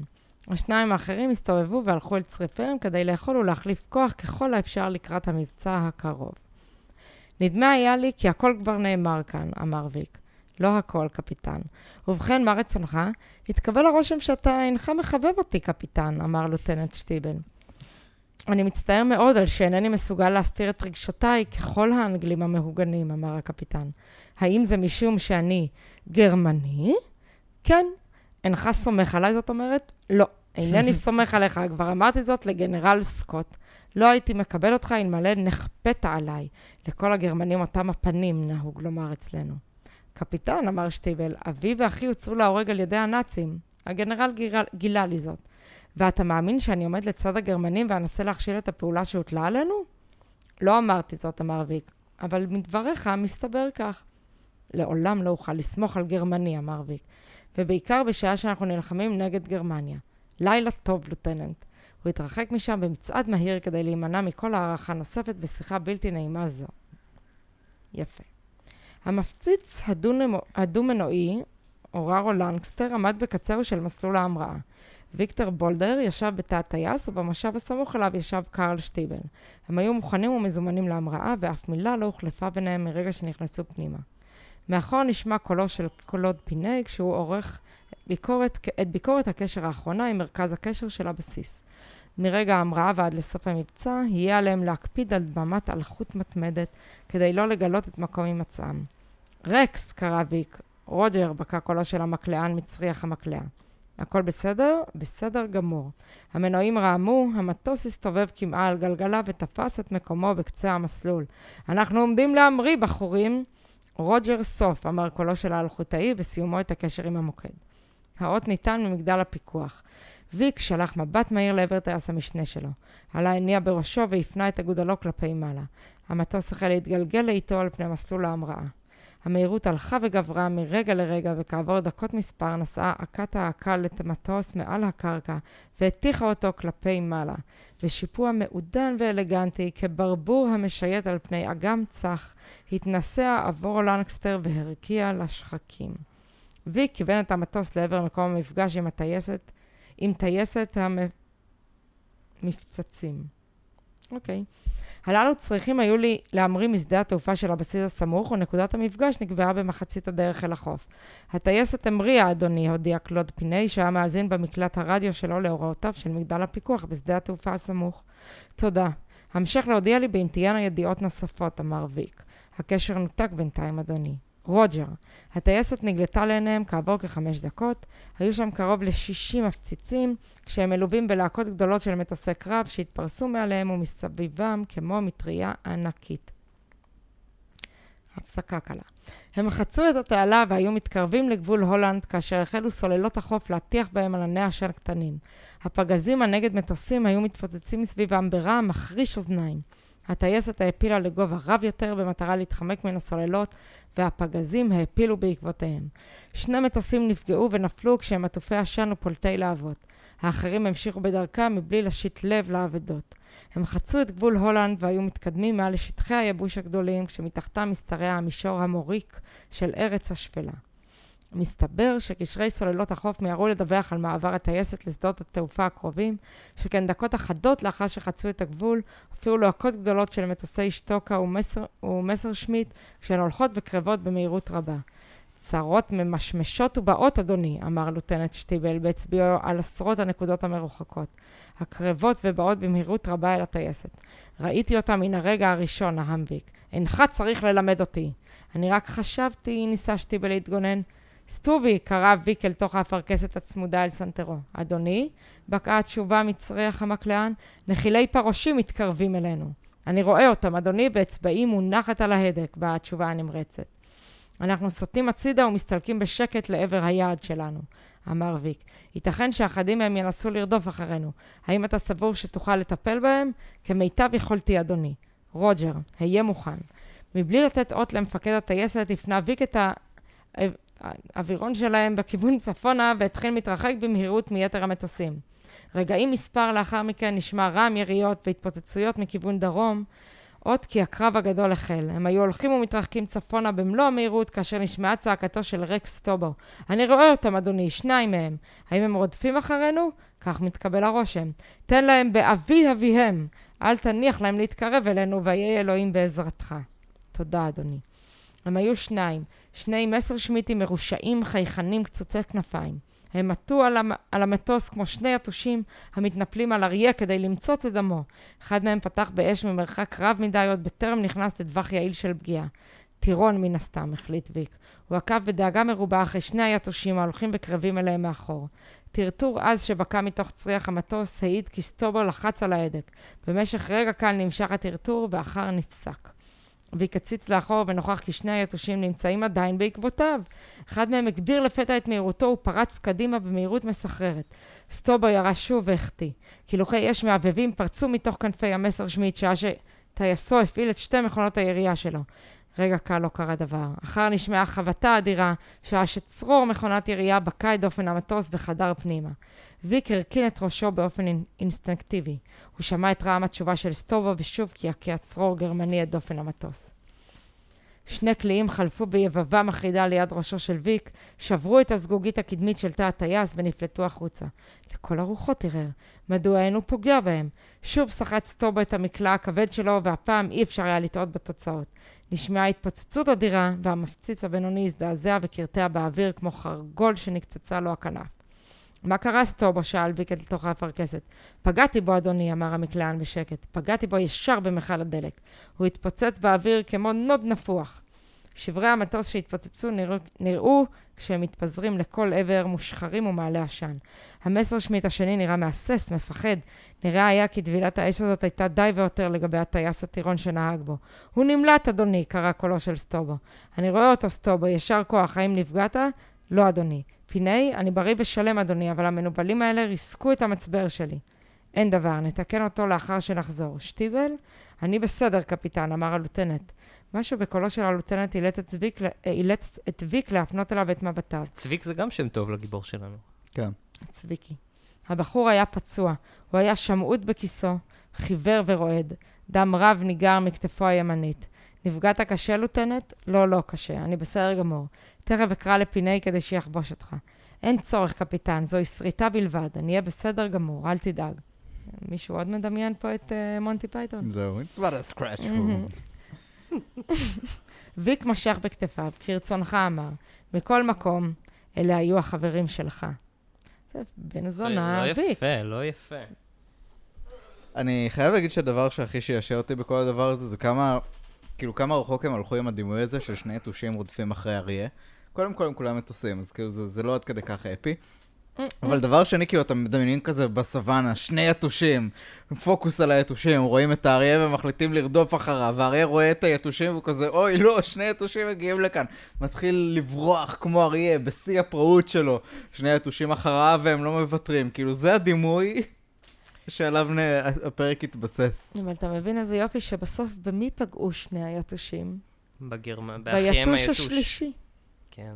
השניים האחרים הסתובבו והלכו אל צריפיהם כדי לאכול ולהחליף כוח ככל האפשר לקראת המבצע הקרוב. נדמה היה לי כי הכל כבר נאמר כאן, אמר ויק. לא הכל, קפיטן. ובכן, מה רצונך? התקבל הרושם שאתה אינך מחבב אותי, קפיטן, אמר לוטננט שטיבל. אני מצטער מאוד על שאינני מסוגל להסתיר את רגשותיי ככל האנגלים המהוגנים, אמר הקפיטן. האם זה משום שאני גרמני? כן. אינך סומך עליי, זאת אומרת? לא. אינני <laughs> סומך עליך, כבר אמרתי זאת לגנרל סקוט. לא הייתי מקבל אותך אלמלא נכפית עליי. לכל הגרמנים אותם הפנים, נהוג לומר אצלנו. קפיטן, אמר שטיבל, אבי ואחי הוצאו להורג על ידי הנאצים. הגנרל גילה, גילה לי זאת. ואתה מאמין שאני עומד לצד הגרמנים ואנסה להכשיל את הפעולה שהוטלה עלינו? לא אמרתי זאת, אמר ויק, אבל מדבריך מסתבר כך. לעולם לא אוכל לסמוך על גרמני, אמר ויק, ובעיקר בשעה שאנחנו נלחמים נגד גרמניה. לילה טוב, לוטננט. הוא התרחק משם במצעד מהיר כדי להימנע מכל הערכה נוספת בשיחה בלתי נעימה זו. יפה. המפציץ הדו-מנועי, אברו לנקסטר, עמד בקצהו של מסלול ההמראה. ויקטור בולדר ישב בתא הטייס, ובמושב הסמוך אליו ישב קרל שטיבל. הם היו מוכנים ומזומנים להמראה, ואף מילה לא הוחלפה ביניהם מרגע שנכנסו פנימה. מאחור נשמע קולו של קולוד פינג, שהוא עורך ביקורת, את ביקורת הקשר האחרונה עם מרכז הקשר של הבסיס. מרגע ההמראה ועד לסוף המבצע, יהיה עליהם להקפיד על דממת אלחוט מתמדת, כדי לא לגלות את מקום הימצאם. רקס! קרא ויק. רוג'ר! בקע קולו של המקלען מצריח המקלע. הכל בסדר? בסדר גמור. המנועים רעמו, המטוס הסתובב כמעה על גלגלה ותפס את מקומו בקצה המסלול. אנחנו עומדים להמריא, בחורים! רוג'ר סוף, אמר קולו של האלחוטאי, וסיומו את הקשר עם המוקד. האות ניתן ממגדל הפיקוח. ויק שלח מבט מהיר לעבר טייס המשנה שלו. עלה הניע בראשו והפנה את אגודלו כלפי מעלה. המטוס החל להתגלגל לאיתו על פני מסלול ההמראה. המהירות הלכה וגברה מרגע לרגע, וכעבור דקות מספר נסעה עקת העקל את המטוס מעל הקרקע, והטיחה אותו כלפי מעלה. בשיפוע מעודן ואלגנטי, כברבור המשייט על פני אגם צח, התנסע עבור לנקסטר והרקיע לשחקים. ויק כיוון את המטוס לעבר מקום המפגש עם הטייסת, עם טייסת המפצצים. אוקיי. הללו צריכים היו לי להמריא משדה התעופה של הבסיס הסמוך, ונקודת המפגש נקבעה במחצית הדרך אל החוף. הטייסת המריאה, אדוני, הודיע קלוד פיני, שהיה מאזין במקלט הרדיו שלו להוראותיו של מגדל הפיקוח בשדה התעופה הסמוך. תודה. המשך להודיע לי באם תהיינה ידיעות נוספות, אמר ויק. הקשר נותק בינתיים, אדוני. רוג'ר. הטייסת נגלתה לעיניהם כעבור כחמש דקות. היו שם קרוב ל-60 מפציצים, כשהם מלווים בלהקות גדולות של מטוסי קרב שהתפרסו מעליהם ומסביבם כמו מטריה ענקית. הפסקה קלה. הם חצו את התעלה והיו מתקרבים לגבול הולנד כאשר החלו סוללות החוף להטיח בהם ענני עשן קטנים. הפגזים הנגד מטוסים היו מתפוצצים מסביבם ברעם מחריש אוזניים. הטייסת העפילה לגובה רב יותר במטרה להתחמק מן הסוללות, והפגזים העפילו בעקבותיהם. שני מטוסים נפגעו ונפלו כשהם עטופי עשן ופולטי להבות. האחרים המשיכו בדרכם מבלי להשיט לב לאבדות. הם חצו את גבול הולנד והיו מתקדמים מעל לשטחי היבוש הגדולים, כשמתחתם משתרע המישור המוריק של ארץ השפלה. מסתבר שקשרי סוללות החוף מיהרו לדווח על מעבר הטייסת לשדות התעופה הקרובים, שכן דקות אחדות לאחר שחצו את הגבול, הופיעו להקות גדולות של מטוסי שטוקה ומסר, ומסר שמיט, כשהן הולכות וקרבות במהירות רבה. צרות ממשמשות ובאות, אדוני, אמר לוטנט שטיבל באצביעו על עשרות הנקודות המרוחקות. הקרבות ובאות במהירות רבה אל הטייסת. ראיתי אותה מן הרגע הראשון, ההמביק. אינך צריך ללמד אותי. אני רק חשבתי, ניסה שטיבל להתגונן. סטובי, קרא ויק אל תוך האפרכסת הצמודה אל סנטרו. אדוני, בקעה התשובה מצריח המקלען, נחילי פרושים מתקרבים אלינו. אני רואה אותם, אדוני, באצבעי מונחת על ההדק, באה התשובה הנמרצת. אנחנו סוטים הצידה ומסתלקים בשקט לעבר היעד שלנו, אמר ויק. ייתכן שאחדים מהם ינסו לרדוף אחרינו. האם אתה סבור שתוכל לטפל בהם? כמיטב יכולתי, אדוני. רוג'ר, היה מוכן. מבלי לתת אות למפקד הטייסת, הפנה ויק את ה... האווירון שלהם בכיוון צפונה והתחיל מתרחק במהירות מיתר המטוסים. רגעים מספר לאחר מכן נשמע רעם יריות והתפוצצויות מכיוון דרום, עוד כי הקרב הגדול החל. הם היו הולכים ומתרחקים צפונה במלוא המהירות כאשר נשמעה צעקתו של רקס טובו. אני רואה אותם, אדוני, שניים מהם. האם הם רודפים אחרינו? כך מתקבל הרושם. תן להם באבי אביהם. אל תניח להם להתקרב אלינו, ויהי אלוהים בעזרתך. תודה, אדוני. הם היו שניים, שני מסר שמיטים מרושעים, חייכנים, קצוצי כנפיים. הם עטו על, המ- על המטוס כמו שני יתושים המתנפלים על אריה כדי למצוץ את דמו. אחד מהם פתח באש ממרחק רב מדי עוד בטרם נכנס לטווח יעיל של פגיעה. טירון מן הסתם, החליט ויק. הוא עקב בדאגה מרובה אחרי שני היתושים ההולכים וקרבים אליהם מאחור. טרטור עז שבקע מתוך צריח המטוס העיד כי סטובר לחץ על ההדק. במשך רגע קל נמשך הטרטור ואחר נפסק. ויקציץ לאחור ונוכח כי שני היתושים נמצאים עדיין בעקבותיו. אחד מהם הגביר לפתע את מהירותו ופרץ קדימה במהירות מסחררת. סטובר ירה שוב והחטיא. קילוחי אש מעבבים פרצו מתוך כנפי המסר שמיט שעה שטייסו הפעיל את שתי מכונות הירייה שלו. רגע קל לא קרה דבר. אחר נשמעה חבטה אדירה, שעה שצרור מכונת ירייה בקע את דופן המטוס וחדר פנימה. ויק הרכין את ראשו באופן אינסטינקטיבי. הוא שמע את רעם התשובה של סטובו ושוב קעקע צרור גרמני את דופן המטוס. שני קליעים חלפו ביבבה מחרידה ליד ראשו של ויק, שברו את הזגוגית הקדמית של תא הטייס ונפלטו החוצה. לכל הרוחות ערער, מדוע אין הוא פוגע בהם? שוב סחץ טובו את המקלע הכבד שלו, והפעם אי אפשר היה לטעות בתוצאות. נשמעה התפוצצות אדירה, והמפציץ הבינוני הזדעזע וקרטע באוויר כמו חרגול שנקצצה לו הכנף. מה קרה, סטובו? שאל ויק אל תוך האפרכסת. פגעתי בו, אדוני, אמר המקלען בשקט. פגעתי בו ישר במכל הדלק. הוא התפוצץ באוויר כמו נוד נפוח. שברי המטוס שהתפוצצו נראו, נראו כשהם מתפזרים לכל עבר, מושחרים ומעלי עשן. המסרשמיט השני נראה מהסס, מפחד. נראה היה כי טבילת האש הזאת הייתה די ויותר לגבי הטייס הטירון שנהג בו. הוא נמלט, אדוני, קרא קולו של סטובו. אני רואה אותו, סטובו, ישר כוח. האם נפגעת? לא, אדוני. פיני, אני בריא ושלם, אדוני, אבל המנובלים האלה ריסקו את המצבר שלי. אין דבר, נתקן אותו לאחר שנחזור. שטיבל? אני בסדר, קפיטן, אמר הלוטנט. משהו בקולו של הלוטנט אילץ את, צביק, אילץ את ויק להפנות אליו את מבטיו. צביק זה גם שם טוב לגיבור שלנו. כן. צביקי. הבחור היה פצוע, הוא היה שמעוט בכיסו, חיוור ורועד. דם רב ניגר מכתפו הימנית. נפגעת קשה, לוטנט? לא, לא קשה, אני בסדר גמור. תכף אקרא לפיני כדי שיחבוש אותך. אין צורך, קפיטן, זוהי שריטה בלבד, אני אהיה בסדר גמור, אל תדאג. מישהו עוד מדמיין פה את uh, מונטי פייתון? זהו, it's not a scratch. <laughs> ויק משך בכתפיו, כרצונך אמר. מכל מקום, אלה היו החברים שלך. בן זונה, לא ויק. יפה, לא יפה. אני חייב להגיד שהדבר שהכי שישע אותי בכל הדבר הזה זה כמה, כאילו כמה רחוק הם הלכו עם הדימוי הזה של שני יתושים רודפים אחרי אריה. קודם כל הם כולם מטוסים, אז כאילו זה, זה לא עד כדי כך אפי. אבל דבר שני, כאילו, אתם מדמיינים כזה בסוואנה, שני יתושים, פוקוס על היתושים, רואים את האריה ומחליטים לרדוף אחריו, והאריה רואה את היתושים והוא כזה, אוי, לא, שני יתושים מגיעים לכאן. מתחיל לברוח כמו אריה, בשיא הפראות שלו. שני יתושים אחריו והם לא מוותרים. כאילו, זה הדימוי שעליו. הפרק התבסס. אבל אתה מבין איזה יופי שבסוף במי פגעו שני היתושים? בגרמה, באחיהם ביתוש היתוש. השלישי. כן.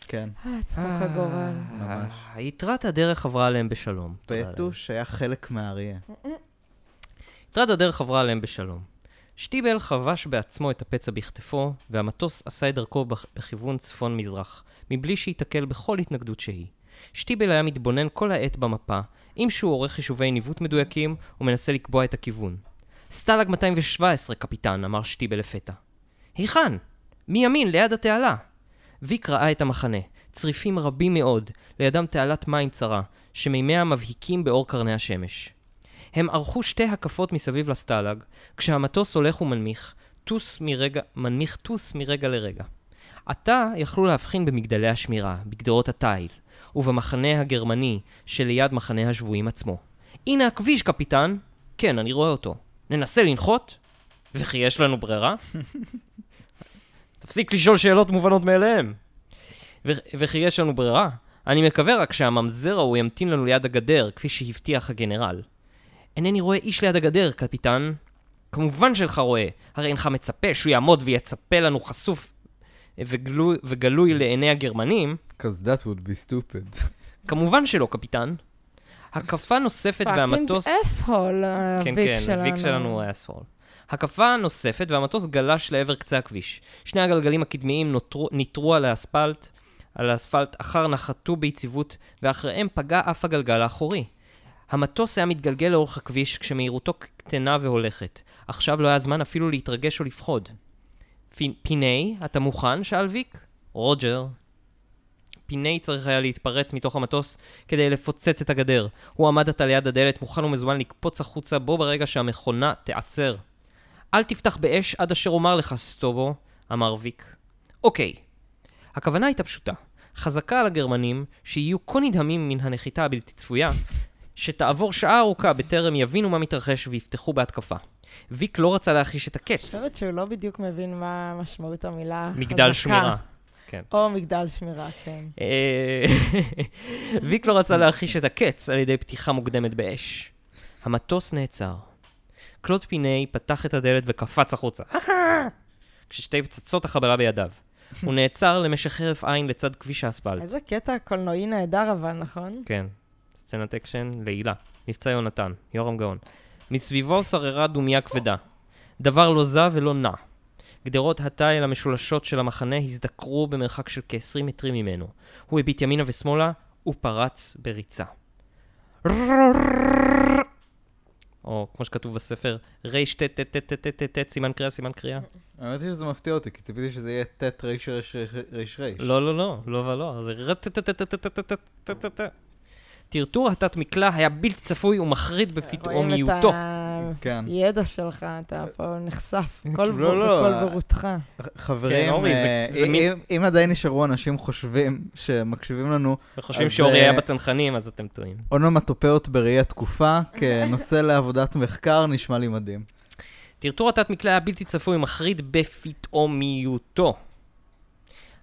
כן. אה, צחוק הגורל. ממש. אה, יתרת הדרך עברה עליהם בשלום. ביתוש היה חלק מהאריה. יתרת הדרך עברה עליהם בשלום. שטיבל חבש בעצמו את הפצע בכתפו, והמטוס עשה את דרכו בכ- בכיוון צפון-מזרח, מבלי שייתקל בכל התנגדות שהיא. שטיבל היה מתבונן כל העת במפה, עם שהוא עורך חישובי ניווט מדויקים, ומנסה לקבוע את הכיוון. סטלג 217, קפיטן, אמר שטיבל לפתע. היכן? מימין, ליד התעלה. ויק ראה את המחנה, צריפים רבים מאוד, לידם תעלת מים צרה, שמימיה מבהיקים באור קרני השמש. הם ערכו שתי הקפות מסביב לסטלג, כשהמטוס הולך ומנמיך, טוס מרגע, מנמיך טוס מרגע לרגע. עתה יכלו להבחין במגדלי השמירה, בגדרות התיל, ובמחנה הגרמני שליד מחנה השבויים עצמו. הנה הכביש, קפיטן! כן, אני רואה אותו. ננסה לנחות? וכי יש לנו ברירה? תפסיק לשאול שאלות מובנות מאליהם. ו- וכי יש לנו ברירה? אני מקווה רק שהממזר ההוא ימתין לנו ליד הגדר, כפי שהבטיח הגנרל. אינני רואה איש ליד הגדר, קפיטן. כמובן שאינך רואה, הרי אינך מצפה שהוא יעמוד ויצפה לנו חשוף וגלוי, וגלוי לעיני הגרמנים. Cause that would be stupid. כמובן שלא, קפיטן. הקפה נוספת והמטוס... fucking asshole, כן, הוויק כן, שלנו. הוויק שלנו הוא asshole. הקפה נוספת והמטוס גלש לעבר קצה הכביש. שני הגלגלים הקדמיים נותרו, ניטרו על האספלט, על האספלט אחר נחתו ביציבות, ואחריהם פגע אף הגלגל האחורי. המטוס היה מתגלגל לאורך הכביש כשמהירותו קטנה והולכת. עכשיו לא היה זמן אפילו להתרגש או לפחוד. פי- פיני, אתה מוכן? שאל ויק. רוג'ר. פיני צריך היה להתפרץ מתוך המטוס כדי לפוצץ את הגדר. הוא עמד עתה ליד הדלת, מוכן ומזומן לקפוץ החוצה בו ברגע שהמכונה תיעצר. אל תפתח באש עד אשר אומר לך, סטובו, אמר ויק. אוקיי. הכוונה הייתה פשוטה. חזקה על הגרמנים שיהיו כה נדהמים מן הנחיתה הבלתי צפויה, שתעבור שעה ארוכה בטרם יבינו מה מתרחש ויפתחו בהתקפה. ויק לא רצה להחיש את אני הקץ. חושבת שהוא לא בדיוק מבין מה משמעות המילה חזקה. מגדל שמירה. כן. או מגדל שמירה, כן. אה, <laughs> ויק לא רצה להחיש את הקץ על ידי פתיחה מוקדמת באש. המטוס נעצר. קלוד פיני פתח את הדלת וקפץ החוצה. <laughs> כששתי פצצות החבלה בידיו. הוא נעצר למשך הרף עין לצד כביש האספלט. איזה קטע קולנועי נהדר אבל, נכון? כן, סצנת אקשן לעילא. מבצע יונתן, יורם גאון. מסביבו שררה דומיה כבדה. דבר לא זע ולא נע. גדרות התיל המשולשות של המחנה הזדקרו במרחק של כ-20 מטרים ממנו. הוא הביט ימינה ושמאלה ופרץ בריצה. או כמו שכתוב בספר, רייש טט טט טט טט טט טט סימן קריאה, סימן קריאה. האמת היא שזה מפתיע אותי, כי ציפיתי שזה יהיה ט' ריש ריש ריש ריש. לא, לא, לא, לא ולא, זה רט טט טט טט טט טט טט טט טט טרטור התת-מקלע היה בלתי צפוי ומחריד בפתאומיותו. כן. הידע שלך, אתה פה נחשף. <laughs> כל לא, בור- לא, בכל אה, ברותך. חברים, כן, אורי, זה- אה, זה אם- מין- אם- אם עדיין נשארו אנשים חושבים שמקשיבים לנו, וחושבים שאורי אה, היה בצנחנים, אז אתם טועים. אונומטופאות בראי התקופה, <laughs> כנושא לעבודת מחקר, נשמע לי מדהים. טרטור התת-מקלע היה בלתי צפוי ומחריד בפתאומיותו.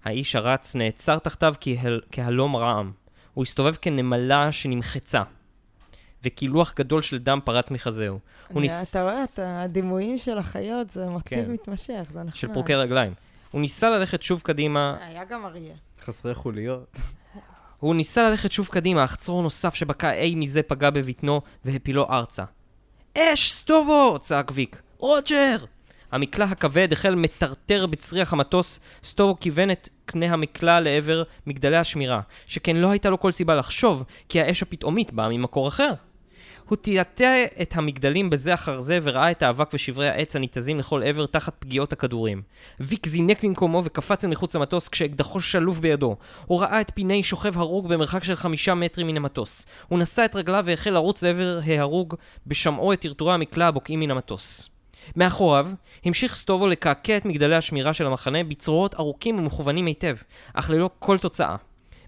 האיש הרץ נעצר תחתיו כהל- כהלום רעם. הוא הסתובב כנמלה שנמחצה, וקילוח גדול של דם פרץ מחזהו. הוא ניס- אתה רואה, את הדימויים של החיות, זה מוטיב כן. מתמשך, זה נחמד. של פרוקי רגליים. הוא ניסה ללכת שוב קדימה, היה גם אריה. חסרי חוליות. הוא ניסה ללכת שוב קדימה, אך צרור נוסף שבקע אי מזה פגע בבטנו והפילו ארצה. אש, סטובו! צעק ויק. רוג'ר! המקלע הכבד החל מטרטר בצריח המטוס, סטובו כיוון את קנה המקלע לעבר מגדלי השמירה, שכן לא הייתה לו כל סיבה לחשוב כי האש הפתאומית באה ממקור אחר. הוא טאטא את המגדלים בזה אחר זה וראה את האבק ושברי העץ הניתזים לכל עבר תחת פגיעות הכדורים. ויק זינק ממקומו וקפץ אל מחוץ למטוס כשאקדחו שלוב בידו. הוא ראה את פיני שוכב הרוג במרחק של חמישה מטרים מן המטוס. הוא נשא את רגליו והחל לרוץ לעבר ההרוג בשמעו את טרטורי המקלע הבוקעים מן המטוס. מאחוריו המשיך סטובו לקעקע את מגדלי השמירה של המחנה בצרורות ארוכים ומכוונים היטב, אך ללא כל תוצאה.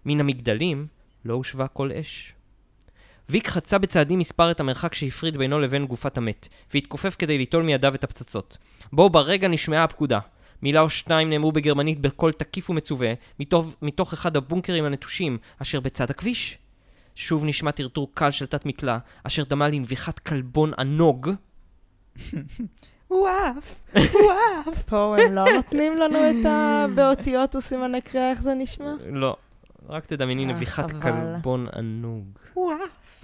מן המגדלים לא הושבה כל אש. ויק חצה בצעדים מספר את המרחק שהפריד בינו לבין גופת המת, והתכופף כדי ליטול מידיו את הפצצות. בו ברגע נשמעה הפקודה. מילה או שתיים נאמרו בגרמנית בקול תקיף ומצווה, מתוך, מתוך אחד הבונקרים הנטושים אשר בצד הכביש. שוב נשמע טרטור קל של תת מקלע, אשר דמה לנביחת כלבון ענוג. וואף, פה הם לא נותנים לנו את ה... <laughs> באותיות וסימני קריאה, איך זה נשמע? לא, רק תדמייני אה, נביחת חבל. כלבון ענוג.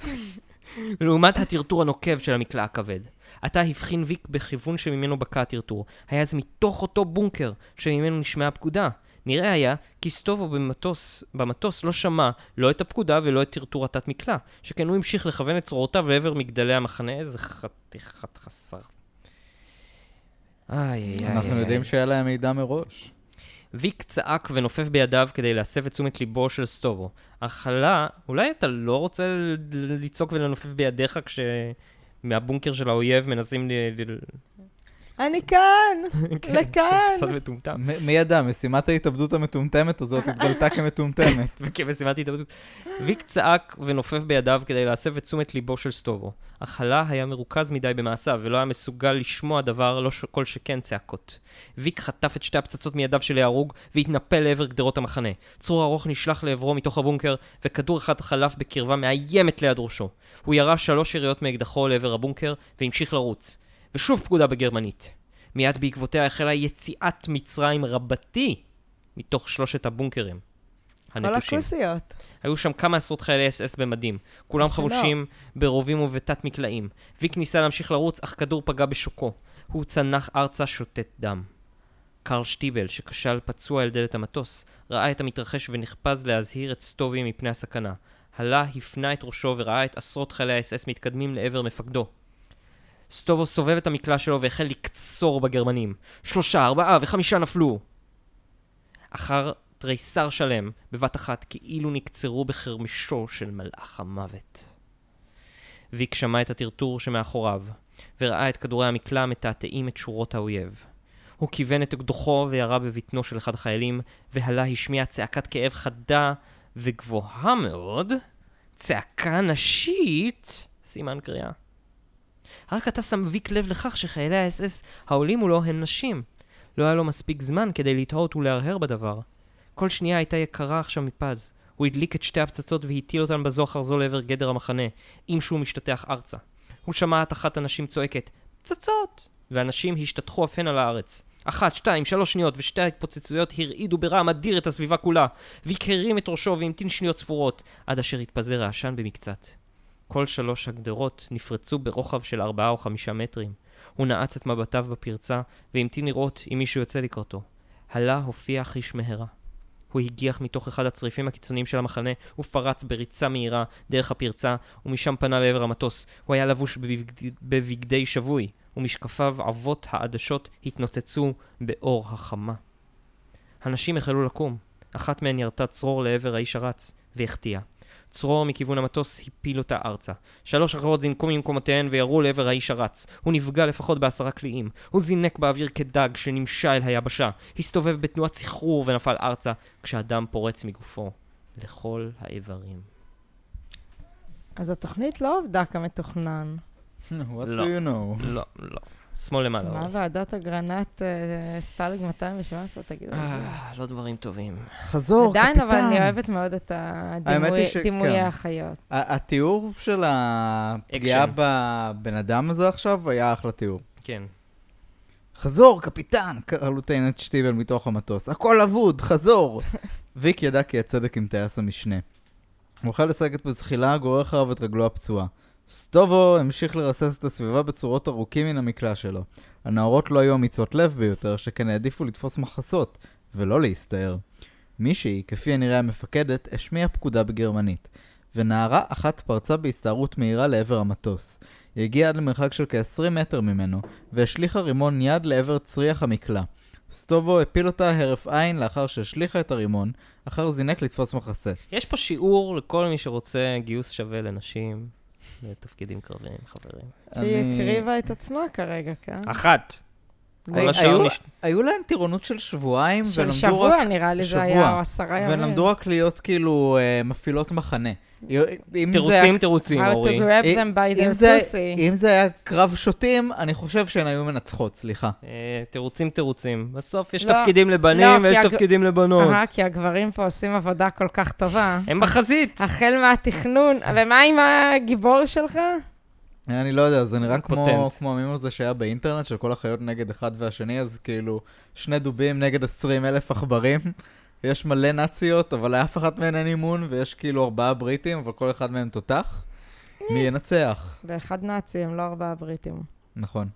<laughs> לעומת הטרטור הנוקב של המקלע הכבד. עתה הבחין ויק בכיוון שממנו בקע הטרטור. היה זה מתוך אותו בונקר שממנו נשמעה הפקודה. נראה היה כי סטובו במטוס, במטוס לא שמע לא את הפקודה ולא את טרטור התת מקלע, שכן הוא המשיך לכוון את צרורותיו לעבר מגדלי המחנה. איזה חתיכת חסר. איי איי איי. אנחנו איי. יודעים שהיה להם מידע מראש. ויק צעק ונופף בידיו כדי להסב את תשומת ליבו של סטובו. אך עלה, אולי אתה לא רוצה לצעוק ולנופף בידיך כשמהבונקר של האויב מנסים ל... ל- אני כאן! <laughs> כן, לכאן! קצת מטומטם. מי ידע, משימת ההתאבדות המטומטמת הזאת <laughs> התגלתה כמטומטמת. <laughs> וכמשימת התאבדות. ויק צעק ונופף בידיו כדי להסב את תשומת ליבו של סטובו. אך הלה היה מרוכז מדי במעשיו ולא היה מסוגל לשמוע דבר, לא. כל שכן צעקות. ויק חטף את שתי הפצצות מידיו של ההרוג והתנפל לעבר גדרות המחנה. צרור ארוך נשלח לעברו מתוך הבונקר, וכדור אחד חלף בקרבה מאיימת ליד ראשו. הוא ירה שלוש יריות מאקדחו לעבר הבונקר והמשיך לרוץ. ושוב פקודה בגרמנית. מיד בעקבותיה החלה יציאת מצרים רבתי מתוך שלושת הבונקרים. כל. הכוסיות. היו שם כמה עשרות חיילי אס-אס במדים, כולם. חבושים ברובים ובתת מקלעים. ויק ניסה להמשיך לרוץ, אך כדור פגע בשוקו. הוא צנח ארצה שותת דם. קרל שטיבל, שכשל פצוע אל דלת המטוס, ראה את המתרחש ונחפז להזהיר את סטובי מפני הסכנה. הלה הפנה את ראשו וראה את עשרות חיילי האס-אס מתקדמים לעבר מפקדו. סטובו סובב את המקלע שלו והחל לקצור בגרמנים. שלושה, ארבעה וחמישה נפלו. אחר תריסר שלם, בבת אחת, כאילו נקצרו בחרמשו של מלאך המוות. ויק שמע את הטרטור שמאחוריו, וראה את כדורי המקלע מתעתעים את שורות האויב. הוא כיוון את אקדוחו וירה בבטנו של אחד החיילים, והלה השמיע צעקת כאב חדה וגבוהה מאוד, צעקה נשית, סימן קריאה. רק אתה ויק לב לכך שחיילי האס-אס העולים מולו הם נשים. לא היה לו מספיק זמן כדי לתהות ולהרהר בדבר. כל שנייה הייתה יקרה עכשיו מפז. הוא הדליק את שתי הפצצות והטיל אותן בזו אחר זו לעבר גדר המחנה, עם שהוא משתטח ארצה. הוא שמע את אחת הנשים צועקת, פצצות! ואנשים השתטחו אף הן על הארץ. אחת, שתיים, שלוש שניות, ושתי ההתפוצצויות הרעידו ברעם אדיר את הסביבה כולה. הרים את ראשו והמתין שניות ספורות, עד אשר התפזר העשן במקצת. כל שלוש הגדרות נפרצו ברוחב של ארבעה או חמישה מטרים. הוא נעץ את מבטיו בפרצה, והמתין לראות אם מישהו יוצא לקראתו. הלה הופיע חיש מהרה. הוא הגיח מתוך אחד הצריפים הקיצוניים של המחנה, ופרץ בריצה מהירה דרך הפרצה, ומשם פנה לעבר המטוס. הוא היה לבוש בבגד... בבגדי שבוי, ומשקפיו עבות העדשות התנוצצו באור החמה. הנשים החלו לקום. אחת מהן ירתה צרור לעבר האיש הרץ, והחטיאה. צרור מכיוון המטוס הפיל אותה ארצה. שלוש אחרות זינקו ממקומותיהן וירו לעבר האיש הרץ. הוא נפגע לפחות בעשרה קליעים. הוא זינק באוויר כדג שנמשה אל היבשה. הסתובב בתנועת סחרור ונפל ארצה, כשהדם פורץ מגופו לכל האיברים. אז התוכנית לא עבדה כמתוכנן. <laughs> What לא. do you know? לא, לא. שמאל למעלה. מה. ועדת אגרנט סטלג 217 תגיד על זה? אה, לא דברים טובים. חזור, עדיין, קפיטן. אבל אני אוהבת מאוד את הדימויי כן. החיות. ה- התיאור של הפגיעה. בבן אדם הזה עכשיו היה אחלה תיאור. כן. חזור, קפיטן! קרא לוטננט שטיבל מתוך המטוס. הכל אבוד, חזור! <laughs> ויק ידע כי הצדק עם טייס המשנה. הוא החל לשחק בזחילה, גורר אחריו את רגלו הפצועה. סטובו המשיך לרסס את הסביבה בצורות ארוכים מן המקלע שלו. הנערות לא היו אמיצות לב ביותר, שכן העדיפו לתפוס מחסות, ולא להסתער. מישהי, כפי הנראה המפקדת, השמיעה פקודה בגרמנית, ונערה אחת פרצה בהסתערות מהירה לעבר המטוס. היא הגיעה עד למרחק של כ-20 מטר ממנו, והשליכה רימון יד לעבר צריח המקלע. סטובו הפיל אותה הרף עין לאחר שהשליכה את הרימון, אחר זינק לתפוס מחסה. יש פה שיעור לכל מי שרוצה גיוס שווה לנשים לתפקידים קרביים, חברים. שהיא הקריבה את עצמה כרגע, כן? אחת. היו- השאר נש... היו להם טירונות של שבועיים, של ולמדו שבוע רק... נראה לי זה שבוע. היה, או עשרה ימים. ולמדו רק להיות כאילו אה, מפעילות מחנה. תירוצים, תירוצים, אורי. אם- זה- pussy. אם זה היה קרב שוטים, אני חושב שהן היו מנצחות, סליחה. אה, תירוצים, תירוצים. בסוף יש לא, תפקידים לבנים לא, ויש תפקידים לבנות. אהה, כי הגברים פה עושים עבודה כל כך טובה. הם בחזית. החל מהתכנון, ומה עם הגיבור שלך? אני לא יודע, זה נראה כמו. כמו המים הזה שהיה באינטרנט, של כל החיות נגד אחד והשני, אז כאילו, שני דובים נגד 20 אלף עכברים. <laughs> יש מלא נאציות, אבל לאף אחת מהן אין אימון, ויש כאילו ארבעה בריטים, אבל כל אחד מהם תותח. מי ינצח? ואחד נאצי, הם לא ארבעה בריטים. נכון.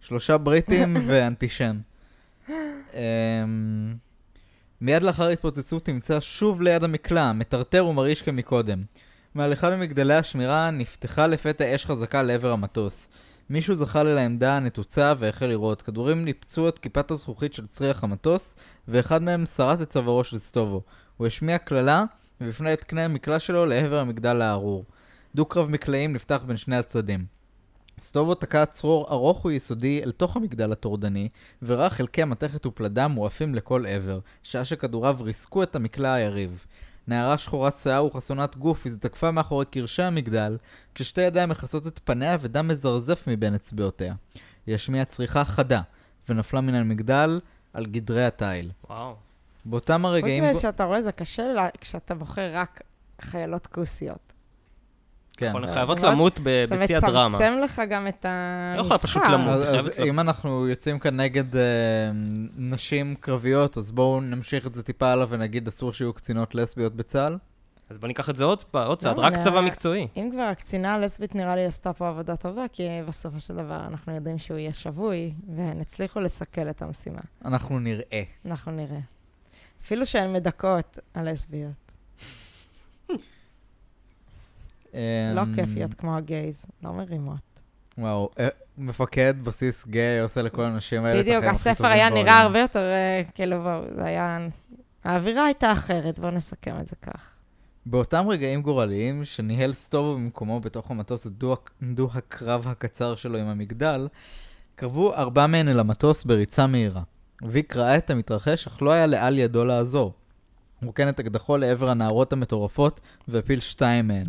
שלושה בריטים <laughs> ואנטישם. אמ, מיד לאחר ההתפוצצות נמצא שוב ליד המקלע, מטרטר ומרעיש כמקודם. מעל אחד ממגדלי השמירה נפתחה לפתע אש חזקה לעבר המטוס. מישהו זחל אל העמדה הנתוצה והחל לירות. כדורים ניפצו את כיפת הזכוכית של צריח המטוס, ואחד מהם שרט את צווארו של סטובו. הוא השמיע קללה, והפנה את קנה המקלע שלו לעבר המגדל הארור. דו-קרב מקלעים נפתח בין שני הצדדים. סטובו תקע צרור ארוך ויסודי אל תוך המגדל הטורדני, וראה חלקי מתכת ופלדה מואפים לכל עבר, שעה שכדוריו ריסקו את המקלע היריב. נערה שחורת שיער וחסונת גוף הזדקפה מאחורי קרשי המגדל, כששתי ידיים מכסות את פניה ודם מזרזף מבין אצבעותיה. היא השמיעה צריכה חדה, ונפלה מן המגדל על גדרי התיל. וואו. באותם חוץ הרגעים... מזה שאתה רואה, זה קשה לה- כשאתה בוחר רק חיילות כוסיות. כן. נכון, זה חייבות למות זה בשיא הדרמה. מצמצם לך גם את המבחר. לא יכולה פשוט למות. אז. אם אנחנו יוצאים כאן נגד אה, נשים קרביות, אז בואו נמשיך את זה טיפה הלאה ונגיד אסור שיהיו קצינות לסביות בצה"ל. אז בוא ניקח את זה עוד פעם, עוד צעד, לא, רק צבא מקצועי. אם כבר הקצינה הלסבית נראה לי עשתה פה עבודה טובה, כי בסופו של דבר אנחנו יודעים שהוא יהיה שבוי, והן הצליחו לסכל את המשימה. אנחנו נראה. אנחנו נראה. אפילו שהן מדכאות הלסביות. <laughs> לא אמ, כיפיות כמו הגייז, לא מרימות. וואו, אה, מפקד בסיס גיי עושה לכל הנשים האלה את בדיוק, החיים הכי הספר היה. נראה הרבה יותר, אה, כאילו, זה היה... האווירה הייתה אחרת, בואו נסכם את זה כך. באותם רגעים גורליים, שניהל סטובו במקומו בתוך המטוס את דו, דו הקרב הקצר שלו עם המגדל, קרבו ארבע מהן אל המטוס בריצה מהירה. ויק ראה את המתרחש, אך לא היה לאל ידו לעזור. הוא רוקן את אקדחו לעבר הנערות המטורפות, והפיל שתיים מהן.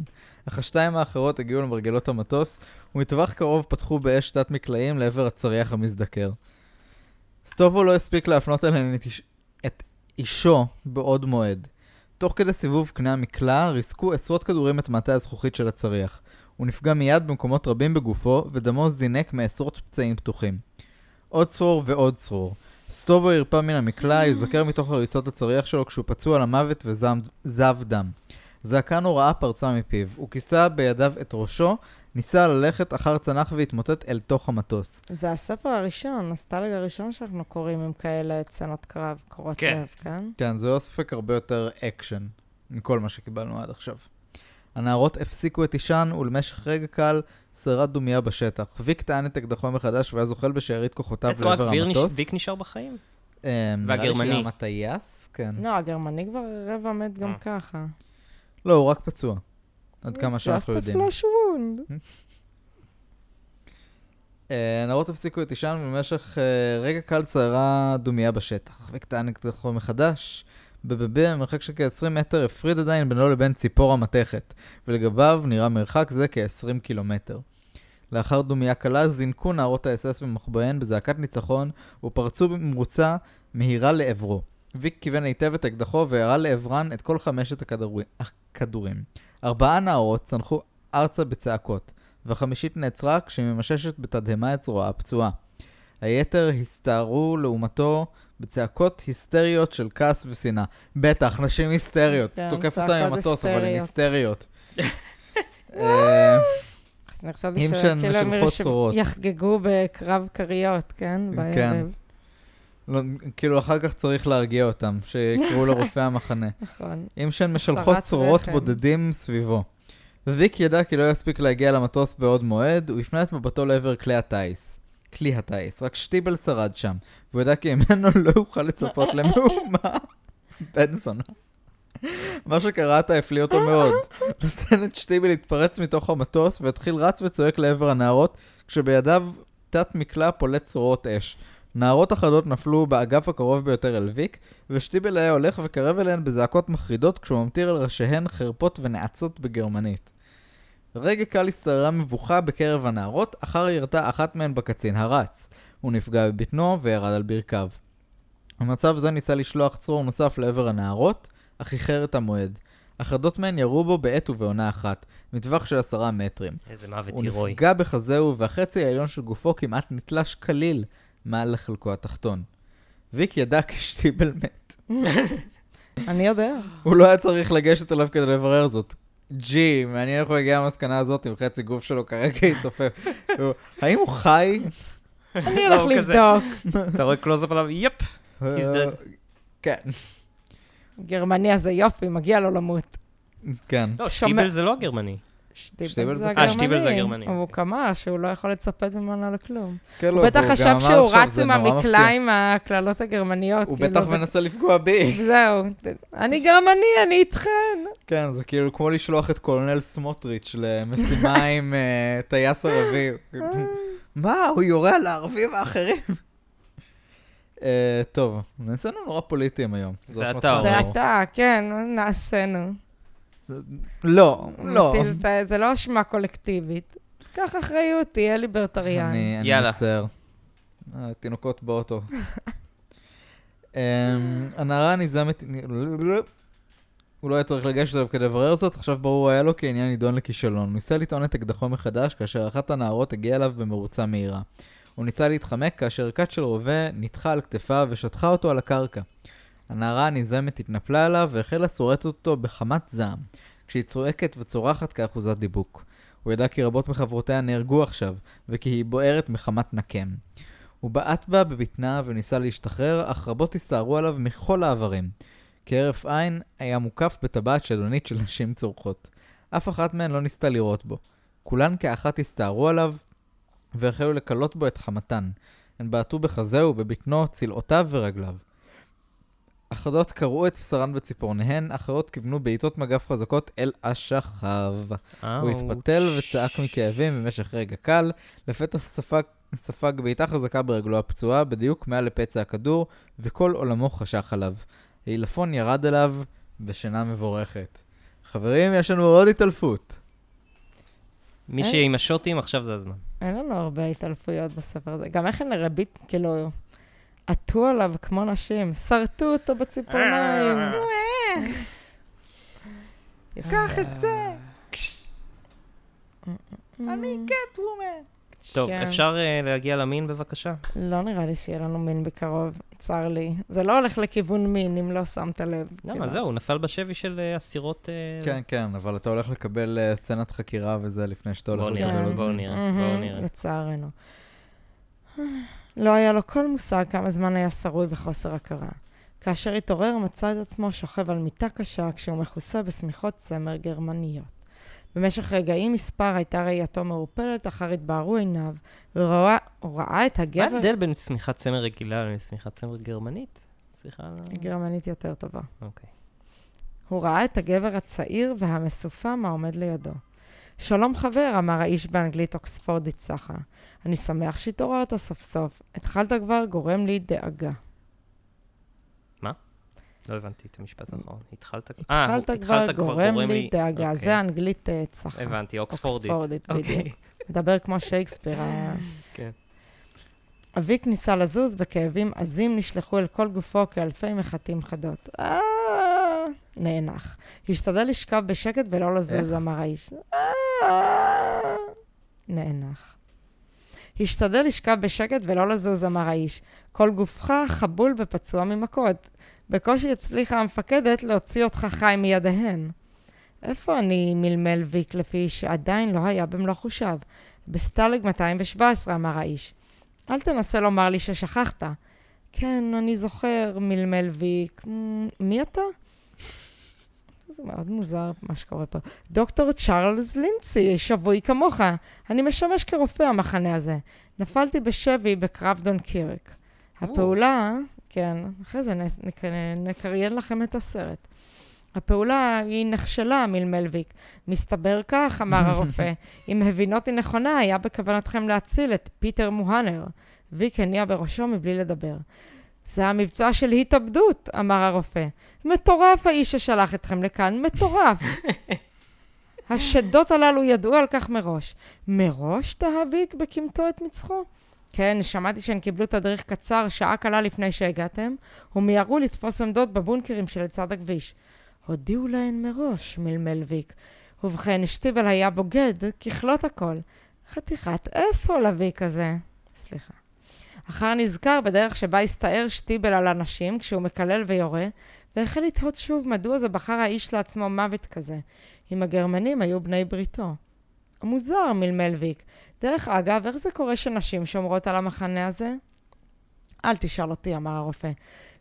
אך השתיים האחרות הגיעו למרגלות המטוס, ומטווח קרוב פתחו באש תת מקלעים לעבר הצריח המזדקר. סטובו לא הספיק להפנות אליהן את, איש... את אישו בעוד מועד. תוך כדי סיבוב קנה המקלע, ריסקו עשרות כדורים את מטה הזכוכית של הצריח. הוא נפגע מיד במקומות רבים בגופו, ודמו זינק מעשרות פצעים פתוחים. עוד צרור ועוד צרור. סטובו הרפא מן המקלע, ייזכר מתוך הריסות הצריח שלו כשהוא פצוע למוות וזב דם. זעקה נוראה פרצה מפיו. הוא כיסה בידיו את ראשו, ניסה ללכת אחר צנח והתמוטט אל תוך המטוס. זה הספר הראשון, הסטלג הראשון שאנחנו קוראים עם כאלה סצנות קרב קורות כן. לב, כן? כן, זה לא ספק הרבה יותר אקשן מכל מה שקיבלנו עד עכשיו. הנערות הפסיקו את אישן, ולמשך רגע קל שררה דומייה בשטח. ויק טען את אקדחו מחדש והיה זוחל בשארית כוחותיו לעבר המטוס. ויק נשאר בחיים? אה, נראה לי והגרמני. שגם הטייס, כן. לא, הגרמני כבר רבע מת גם אה. ככה. לא, הוא רק פצוע. עד כמה שאנחנו יודעים. Just a flash wound. אה, הנערות הפסיקו את אישן ובמשך אה, רגע קל שררה דומייה בשטח. את אקדחו מחדש. בבבי המרחק של כ-20 מטר הפריד עדיין בינו לבין ציפור המתכת, ולגביו נראה מרחק זה כ-20 קילומטר. לאחר דומייה קלה זינקו נערות האס-אס במחבואיהן בזעקת ניצחון ופרצו במרוצה מהירה לעברו. ויק כיוון היטב את אקדחו וירה לעברן את כל חמשת הכדורי- הכדורים. ארבעה נערות צנחו ארצה בצעקות, והחמישית נעצרה כשהיא ממששת בתדהמה את זרועה הפצועה. היתר הסתערו לעומתו בצעקות היסטריות של כעס ושנאה. בטח, נשים היסטריות. כן, תוקף צעקות עם המטוס, אבל הן היסטריות. <laughs> אה, אם שהן שכאילו הם משלחות צרורות. יחגגו בקרב כריות, כן? בערב. לא, כאילו, אחר כך צריך להרגיע אותם, שיקראו לרופא <laughs> המחנה. נכון. אם שהן משלחות צרורות רחם. בודדים סביבו. ויק ידע כי לא יספיק להגיע למטוס בעוד מועד, הוא הפנה את מבטו לעבר כלי הטיס. כלי הטיס, רק שטיבל שרד שם, והוא ידע כי ממנו לא יוכל לצפות <laughs> למהומה. בן זונה. מה שקראת הפליא אותו מאוד. נותן את שטיבל להתפרץ מתוך המטוס, והתחיל רץ וצועק לעבר הנערות, כשבידיו תת מקלע פולט צרורות אש. נערות אחדות נפלו באגף הקרוב ביותר אל ויק, ושטיבל היה הולך וקרב אליהן בזעקות מחרידות כשהוא ממטיר על ראשיהן חרפות ונאצות בגרמנית. רגע קל השתררה מבוכה בקרב הנערות, אחר ירתה אחת מהן בקצין הרץ. הוא נפגע בבטנו וירד על ברכיו. במצב זה ניסה לשלוח צרור נוסף לעבר הנערות, אך איחר את המועד. אחדות מהן ירו בו בעת ובעונה אחת, מטווח של עשרה מטרים. איזה מוות הוא הירואי. נפגע בחזהו והחצי העליון של גופו כמעט נתלש כליל מעל לחלקו התחתון. ויק ידע כי שטיבל מת. אני יודע. הוא לא היה צריך לגשת אליו כדי לברר זאת. ג'י, מעניין איך הוא הגיע למסקנה הזאת אם חצי גוף שלו כרגע התעופף. האם הוא חי? אני לא, הולך. לבדוק. אתה רואה קלוזאפ עליו, yep. He's dead. כן, גרמני הזה יופי, מגיע לו למות. כן. לא, שטיבל זה לא הגרמני. שטיבל זה- אה, הגרמני. שטיבל זה הגרמני. הוא כמה שהוא לא יכול לצפות ממנו לכלום. כן, לא, הוא בטח והוא חשב שהוא רץ עם המקלע. עם הקללות הגרמניות. הוא כאילו, בטח מנסה לפגוע בי. זהו. אני גרמני, אני איתכן. כן, זה כאילו כמו לשלוח את קולונל סמוטריץ' למשימה <laughs> עם אה, טייס ערבי. מה, הוא יורה על הערבים האחרים? אה, טוב, נעשינו נורא פוליטיים היום. זה אתה. זה. אתה, כן, נעשינו. זה- לא, לא. זה לא אשמה קולקטיבית. קח אחריות, תהיה ליברטריאן. אני אני. מצטער. אה, תינוקות באוטו. <laughs> אמ, הנערה ניזמת... הוא לא היה צריך לגשת אליו כדי לברר זאת, עכשיו ברור היה לו כי העניין נידון לכישלון. הוא ניסה לטעון את אקדחו מחדש, כאשר אחת הנערות הגיעה אליו במרוצה מהירה. הוא ניסה להתחמק, כאשר כת של רובה נדחה על כתפיו ושטחה אותו על הקרקע. הנערה הניזמת התנפלה עליו והחלה שורטת אותו בחמת זעם, כשהיא צועקת וצורחת כאחוזת דיבוק. הוא ידע כי רבות מחברותיה נהרגו עכשיו, וכי היא בוערת מחמת נקם. הוא בעט בה בבטנה וניסה להשתחרר, אך רבות הסתערו עליו מכל העברים. כהרף עין היה מוקף בטבעת שדונית של נשים צורחות. אף אחת מהן לא ניסתה לירות בו. כולן כאחת הסתערו עליו, והחלו לכלות בו את חמתן. הן בעטו בחזהו, בבטנו, צלעותיו ורגליו. אחדות קרעו את בשרן בציפורניהן, אחרות כיוונו בעיטות מגף חזקות אל אשכיו. הוא התפתל וצעק מכאבים במשך רגע קל, לפתע ספג, ספג בעיטה חזקה ברגלו הפצועה, בדיוק מעל לפצע הכדור, וכל עולמו חשך עליו. העילפון ירד אליו בשינה מבורכת. חברים, יש לנו עוד התעלפות. מי שעם השוטים, עכשיו זה הזמן. אין לנו הרבה התעלפויות בספר הזה. גם איך הן רביט, כאילו, עטו עליו כמו נשים, שרטו אותו בציפורניים. אה. נו, אה. <laughs> קח את זה. אני קטוומן. טוב, כן. אפשר אה, להגיע למין בבקשה? לא נראה לי שיהיה לנו מין בקרוב, צר לי. זה לא הולך לכיוון מין, אם לא שמת לב. לא, כאילו. זהו, נפל בשבי של אה, אסירות... אה, כן, כן, אבל אתה הולך לקבל אה, סצנת חקירה וזה לפני שאתה הולך לקבל נראה, אותו. בואו נראה, בואו נראה. לצערנו. לא היה לו כל מושג כמה זמן היה שרוי בחוסר הכרה. כאשר התעורר, מצא את עצמו שוכב על מיטה קשה כשהוא מכוסה בשמיכות צמר גרמניות. במשך רגעים מספר הייתה ראייתו מעורפלת, אחר התבהרו עיניו, והוא ראה, ראה את מה הגבר... ההבדל בין שמיכת צמר רגילה לשמיכת צמר גרמנית? סליחה ה... גרמנית יותר טובה. אוקיי. הוא ראה את הגבר הצעיר והמסופם העומד לידו. שלום חבר, אמר האיש באנגלית אוקספורדית צחה. אני שמח שהתעוררת סוף סוף. התחלת כבר גורם לי דאגה. לא הבנתי את המשפט האחרון. התחלת... אה, הוא- התחלת כבר גורם לי דאגה. אוקיי. זה אנגלית אה, צחה. הבנתי, אוקספורדית. אוקספורדית, אוקיי. בדיוק. מדבר כמו שייקספיר. ה- כן. אביק ניסה לזוז, וכאבים עזים נשלחו אל כל גופו כאלפי מחטים חדות. נאנח. השתדל לשכב בשקט ולא לזוז? אמר האיש. אה... נאנח. השתדל לשכב בשקט ולא לזוז, אמר האיש. כל גופך חבול ופצוע ממכות. בקושי הצליחה המפקדת להוציא אותך חי מידיהן. איפה אני, מלמל ויק, לפי שעדיין לא היה במלוא חושיו? בסטלג 217, אמר האיש. אל תנסה לומר לי ששכחת. כן, אני זוכר, מלמל ויק. "מ, מי אתה? זה מאוד מוזר מה שקורה פה. דוקטור צ'ארלס לינצי, שבוי כמוך. אני משמש כרופא המחנה הזה. נפלתי בשבי בקרב דון קירק. הפעולה, כן, אחרי זה נק- נקריין לכם את הסרט. הפעולה היא נכשלה, מלמל ויק. מסתבר כך, אמר הרופא. <laughs> אם הבין אותי נכונה, היה בכוונתכם להציל את פיטר מוהנר. ויק הניע בראשו מבלי לדבר. זה המבצע של התאבדות, אמר הרופא. מטורף האיש ששלח אתכם לכאן, מטורף. <laughs> השדות הללו ידעו על כך מראש. מראש? תהה ויק בקמטו את מצחו. כן, שמעתי שהם קיבלו תדריך קצר שעה קלה לפני שהגעתם, ומיהרו לתפוס עמדות בבונקרים שלצד הכביש. הודיעו להן מראש, מלמל ויק. ובכן, שטיבל היה בוגד, ככלות הכל. חתיכת אסהול הוויק הזה. סליחה. אחר נזכר בדרך שבה הסתער שטיבל על אנשים כשהוא מקלל ויורה, והחל לתהות שוב מדוע זה בחר האיש לעצמו מוות כזה, אם הגרמנים היו בני בריתו. מוזר, מלמל ויק. דרך אגב, איך זה קורה שנשים שומרות על המחנה הזה? אל תשאל אותי, אמר הרופא.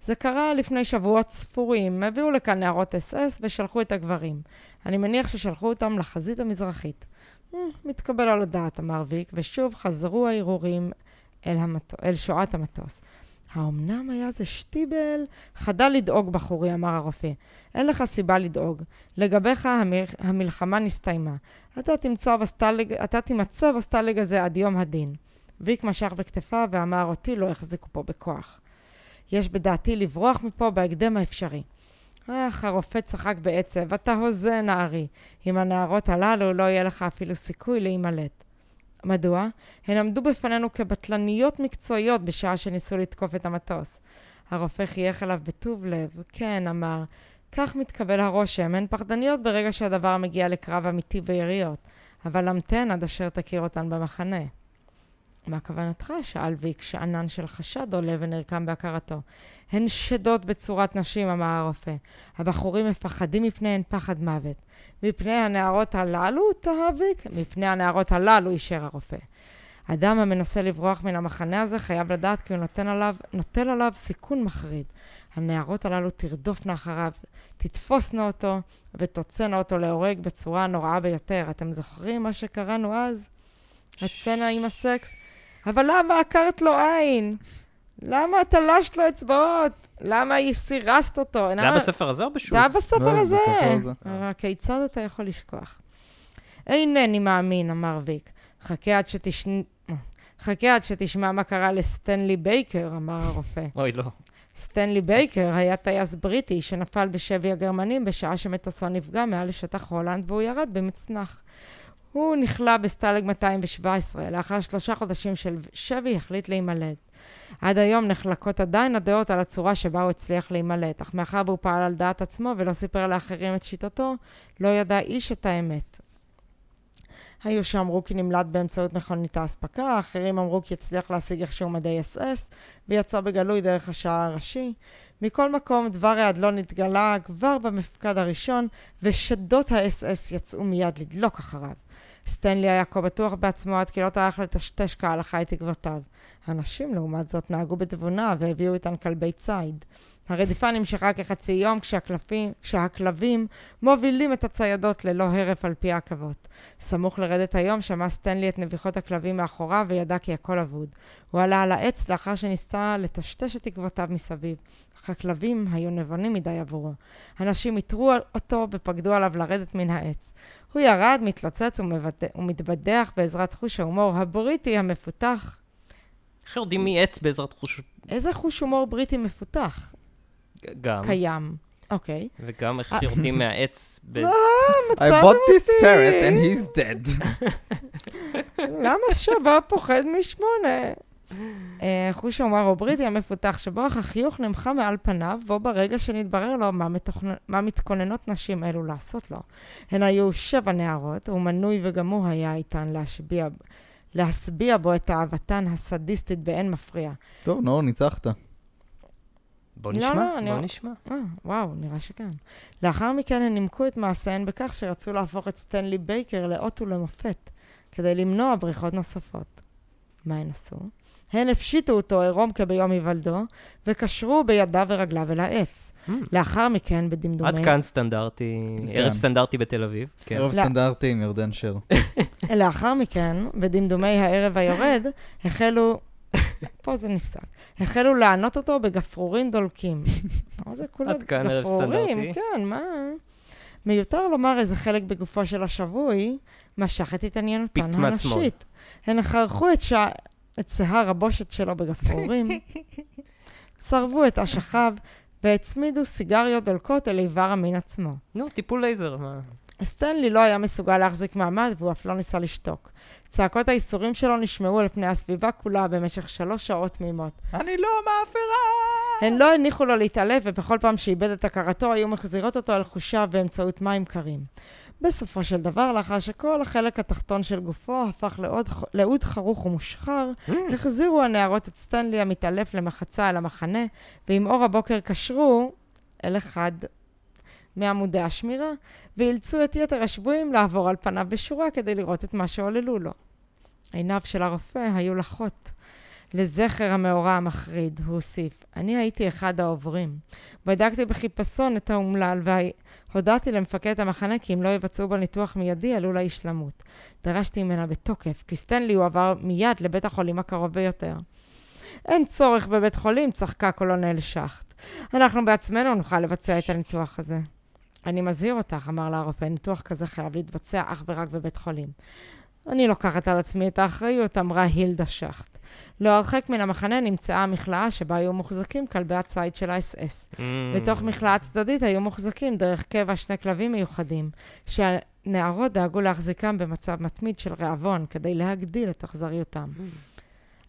זה קרה לפני שבועות ספורים. הביאו לכאן נערות אס אס ושלחו את הגברים. אני מניח ששלחו אותם לחזית המזרחית. "מ, מתקבל על הדעת, אמר ויק, ושוב חזרו הערעורים אל, המט... אל שואת המטוס. האומנם היה זה שטיבל? חדל לדאוג, בחורי, אמר הרופא. אין לך סיבה לדאוג. לגביך המל... המלחמה נסתיימה. אתה, בסטלג... אתה תימצא בסטלג הזה עד יום הדין. ויק משך בכתפיו ואמר, אותי לא יחזיקו פה בכוח. יש בדעתי לברוח מפה בהקדם האפשרי. אך, הרופא צחק בעצב, אתה הוזה, נערי. עם הנערות הללו לא יהיה לך אפילו סיכוי להימלט. מדוע? הן עמדו בפנינו כבטלניות מקצועיות בשעה שניסו לתקוף את המטוס. הרופא חייך אליו בטוב לב. כן, אמר, כך מתקבל הרושם, הן פחדניות ברגע שהדבר מגיע לקרב אמיתי ויריות, אבל המתן עד אשר תכיר אותן במחנה. מה כוונתך? שאל ויק, שענן של חשד עולה ונרקם בהכרתו. הן שדות בצורת נשים, אמר הרופא. הבחורים מפחדים מפניהן פחד מוות. מפני הנערות הללו, תהה ויק? מפני הנערות הללו, אישר הרופא. אדם המנסה לברוח מן המחנה הזה חייב לדעת כי הוא נותן עליו, נוטל עליו סיכון מחריד. הנערות הללו תרדופנה אחריו, תתפוסנה אותו ותוצאנה אותו להורג בצורה הנוראה ביותר. אתם זוכרים מה שקראנו אז? הסצנה עם הסקס? אבל למה עקרת לו עין? למה תלשת לו אצבעות? למה סירסת אותו? זה היה למה- בספר הזה או זה בשולץ? היה בספר לא, הזה. בספר הזה. אה, כיצד אתה יכול לשכוח? אינני מאמין, אמר ויק. חכה עד שתש... חכה עד שתשמע מה קרה לסטנלי בייקר, אמר הרופא. אוי, לא. סטנלי בייקר היה טייס בריטי שנפל בשבי הגרמנים בשעה שמטוסו נפגע מעל לשטח הולנד והוא ירד במצנח. הוא נכלא בסטלג 217, לאחר שלושה חודשים של שבי החליט להימלט. עד היום נחלקות עדיין הדעות על הצורה שבה הוא הצליח להימלט, אך מאחר והוא פעל על דעת עצמו ולא סיפר לאחרים את שיטתו, לא ידע איש את האמת. היו שאמרו כי נמלט באמצעות מכונית האספקה, אחרים אמרו כי הצליח להשיג איכשהו מדי אס-אס, ויצא בגלוי דרך השער הראשי. מכל מקום, דבר העדלון התגלה כבר במפקד הראשון, ושדות האס-אס יצאו מיד לדלוק אחריו. סטנלי היה כה בטוח בעצמו עד כי לא טרח לטשטש כהלכה את תקוותיו. הנשים, לעומת זאת, נהגו בתבונה והביאו איתן כלבי ציד. הרדיפה נמשכה כחצי יום כשהכלבים, כשהכלבים מובילים את הציידות ללא הרף על פי העכבות. סמוך לרדת היום שמע סטנלי את נביחות הכלבים מאחוריו וידע כי הכל אבוד. הוא עלה על העץ לאחר שניסתה לטשטש את תקוותיו מסביב. אך הכלבים היו נבונים מדי עבורו. אנשים איתרו אותו ופקדו עליו לרדת מן העץ. הוא ירד, מתלוצץ ומתבדח בעזרת חוש ההומור הבריטי המפותח. איך יורדים מעץ בעזרת חוש... איזה חוש הומור בריטי מפותח? גם. קיים. אוקיי. וגם איך יורדים מהעץ ב... אה, I מצב bought this parrot and he's dead. <laughs> למה שווה פוחד משמונה? אה, חוש ההומור הבריטי המפותח שבו אך החיוך נמחה מעל פניו, בו ברגע שנתברר לו מה, מתוכנ... מה מתכוננות נשים אלו לעשות לו. הן היו שבע נערות, ומנוי וגם הוא היה איתן להשביע, להשביע בו את אהבתן הסדיסטית באין מפריע. טוב, נור, ניצחת. בוא לא, נשמע, לא, אני- בוא נשמע. אה, וואו, נראה שכן. לאחר מכן הן נימקו את מעשיהן בכך שרצו להפוך את סטנלי בייקר לאות ולמופת, כדי למנוע בריחות נוספות. מה הן עשו? הן הפשיטו אותו עירום כביום היוולדו, וקשרו בידיו ורגליו אל העץ. Hmm. לאחר מכן, בדמדומי... עד כאן סטנדרטי, כן. ערב סטנדרטי בתל אביב. כן. ערב לא. סטנדרטי עם ירדן שר. <laughs> לאחר מכן, בדמדומי הערב היורד, החלו... <laughs> פה זה נפסק. החלו לענות אותו בגפרורים דולקים. <laughs> זה כולה עד כאן ערב גפרורים, סטנדרטי. כן, מה? מיותר לומר איזה חלק בגופו של השבוי משך את התעניינותן. הנשית. הן חרכו את, ש... את שיער הבושת שלו בגפרורים, <laughs> צרבו את אשכיו והצמידו סיגריות דולקות אל איבר המין עצמו. נו, טיפול לייזר, מה? סטנלי לא היה מסוגל להחזיק מעמד והוא אף לא ניסה לשתוק. צעקות הייסורים שלו נשמעו על פני הסביבה כולה במשך שלוש שעות תמימות. אני לא מאפרה! הן לא הניחו לו להתעלף, ובכל פעם שאיבד את הכרתו היו מחזירות אותו אל חושיו באמצעות מים קרים. בסופו של דבר, לאחר שכל החלק התחתון של גופו הפך לעוד, ח- לאוד חרוך ומושחר, החזירו הנערות את סטנלי המתעלף למחצה אל המחנה, ועם אור הבוקר קשרו אל אחד מעמודי השמירה, ואילצו את יתר השבויים לעבור על פניו בשורה כדי לראות את מה שעוללו לו. עיניו של הרופא היו לחות. לזכר המאורע המחריד, הוא הוסיף, אני הייתי אחד העוברים. בדקתי בחיפשון את האומלל והודעתי למפקד המחנה כי אם לא יבצעו בו ניתוח מיידי עלול האיש למות. דרשתי ממנה בתוקף, כי סטנלי הועבר מיד לבית החולים הקרוב ביותר. אין צורך בבית חולים, צחקה קולונל שחט. אנחנו בעצמנו נוכל לבצע את הניתוח הזה. אני מזהיר אותך, אמר לה הרופא, ניתוח כזה חייב להתבצע אך ורק בבית חולים. אני לוקחת על עצמי את האחריות, אמרה הילדה שחט. לא הרחק מן המחנה נמצאה המכלאה שבה היו מוחזקים כלבי הציד של האס-אס. Mm. בתוך מכלאה צדדית היו מוחזקים דרך קבע שני כלבים מיוחדים, שהנערות דאגו להחזיקם במצב מתמיד של רעבון כדי להגדיל את אכזריותם.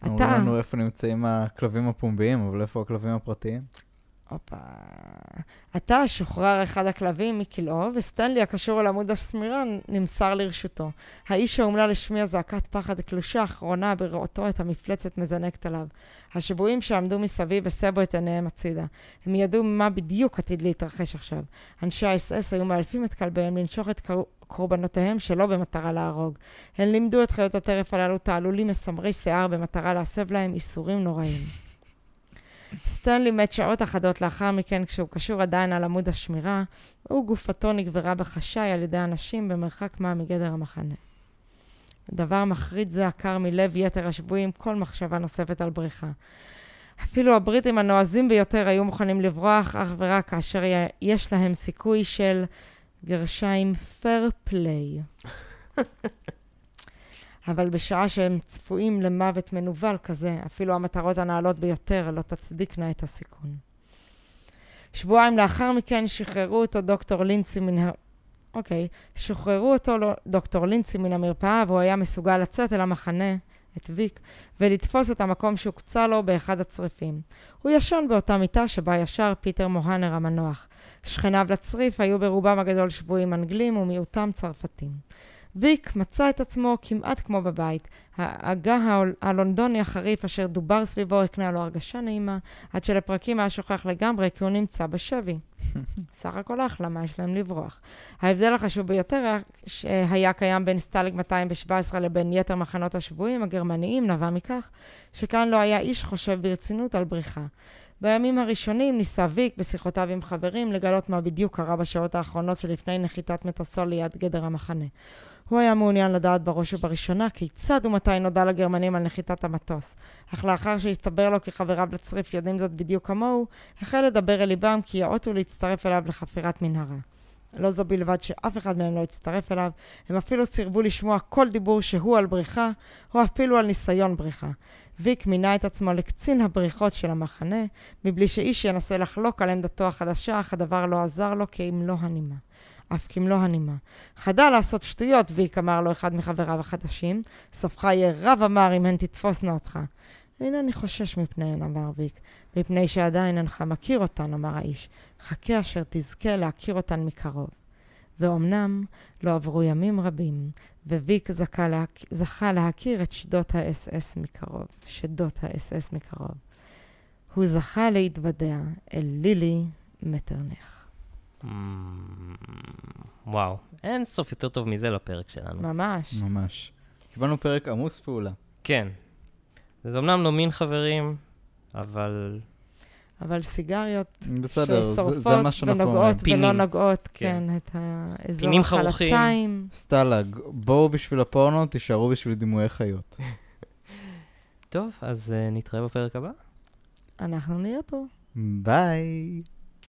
אמרו אתה... לנו איפה נמצאים הכלבים הפומביים, אבל איפה הכלבים הפרטיים? הופה. אתה שוחרר אחד הכלבים מכלאו, וסטנלי הקשור אל עמוד השמירה נמסר לרשותו. האיש האומלל השמיע זעקת פחד קלושה אחרונה בראותו את המפלצת מזנקת עליו. השבויים שעמדו מסביב הסבו את עיניהם הצידה. הם ידעו מה בדיוק עתיד להתרחש עכשיו. אנשי האס-אס היו מאלפים את כלביהם לנשוך את קר... קורבנותיהם שלא במטרה להרוג. הם לימדו את חיות הטרף הללו תעלולים מסמרי שיער במטרה להסב להם איסורים נוראים. סטנלי מת שעות אחדות לאחר מכן כשהוא קשור עדיין על עמוד השמירה, וגופתו נגברה בחשאי על ידי אנשים במרחק מה מגדר המחנה. דבר מחריד זה עקר מלב יתר השבויים כל מחשבה נוספת על בריחה. אפילו הבריטים הנועזים ביותר היו מוכנים לברוח אך ורק כאשר יש להם סיכוי של גרשיים fair play. <laughs> אבל בשעה שהם צפויים למוות מנוול כזה, אפילו המטרות הנעלות ביותר לא תצדיקנה את הסיכון. שבועיים לאחר מכן שחררו אותו דוקטור לינצי מן ה... אוקיי, שחררו אותו לו- דוקטור לינצי מן המרפאה והוא היה מסוגל לצאת אל המחנה, את ויק, ולתפוס את המקום שהוקצה לו באחד הצריפים. הוא ישן באותה מיטה שבה ישר פיטר מוהנר המנוח. שכניו לצריף היו ברובם הגדול שבויים אנגלים ומיעוטם צרפתים. ויק מצא את עצמו כמעט כמו בבית. ההגה הל- הלונדוני החריף אשר דובר סביבו הקנה לו הרגשה נעימה, עד שלפרקים היה שוכח לגמרי כי הוא נמצא בשבי. <laughs> סך הכל אחלה, מה יש להם לברוח? ההבדל החשוב ביותר היה שהיה קיים בין סטלג 217 לבין יתר מחנות השבויים הגרמניים נבע מכך שכאן לא היה איש חושב ברצינות על בריחה. בימים הראשונים ניסה ויק בשיחותיו עם חברים לגלות מה בדיוק קרה בשעות האחרונות שלפני נחיתת מטוסו ליד גדר המחנה. הוא היה מעוניין לדעת בראש ובראשונה כיצד ומתי נודע לגרמנים על נחיתת המטוס. אך לאחר שהסתבר לו כי חבריו לצריף יודעים זאת בדיוק כמוהו, החל לדבר אל ליבם כי יאותו להצטרף אליו לחפירת מנהרה. לא זו בלבד שאף אחד מהם לא הצטרף אליו, הם אפילו סירבו לשמוע כל דיבור שהוא על בריחה, או אפילו על ניסיון בריחה. ויק מינה את עצמו לקצין הבריחות של המחנה, מבלי שאיש ינסה לחלוק על עמדתו החדשה, אך הדבר לא עזר לו כמלוא הנימה. אף כמלוא הנימה. חדל לעשות שטויות, ויק אמר לו אחד מחבריו החדשים, סופך יהיה רב אמר אם הן תתפוסנה אותך. אינני חושש מפניהן, אמר ויק, מפני שעדיין אינך מכיר אותן, אמר האיש. חכה אשר תזכה להכיר אותן מקרוב. ואומנם לא עברו ימים רבים, וויק זכה, להכ... זכה להכיר את שדות האס-אס מקרוב, שדות האס-אס מקרוב. הוא זכה להתוודע אל לילי מטרנך. Mm, וואו, אין סוף יותר טוב מזה לפרק שלנו. ממש. ממש. קיבלנו פרק עמוס פעולה. כן. זה אמנם לא מין חברים, אבל אבל סיגריות בסדר, ששורפות זה. ונוגעות ולא. נוגעות, כן. כן, את האזור פינים. החלציים. סטלאג, בואו בשביל הפורנו, תישארו בשביל דימויי חיות. <laughs> טוב, אז uh, נתראה בפרק הבא. אנחנו נהיה פה. ביי.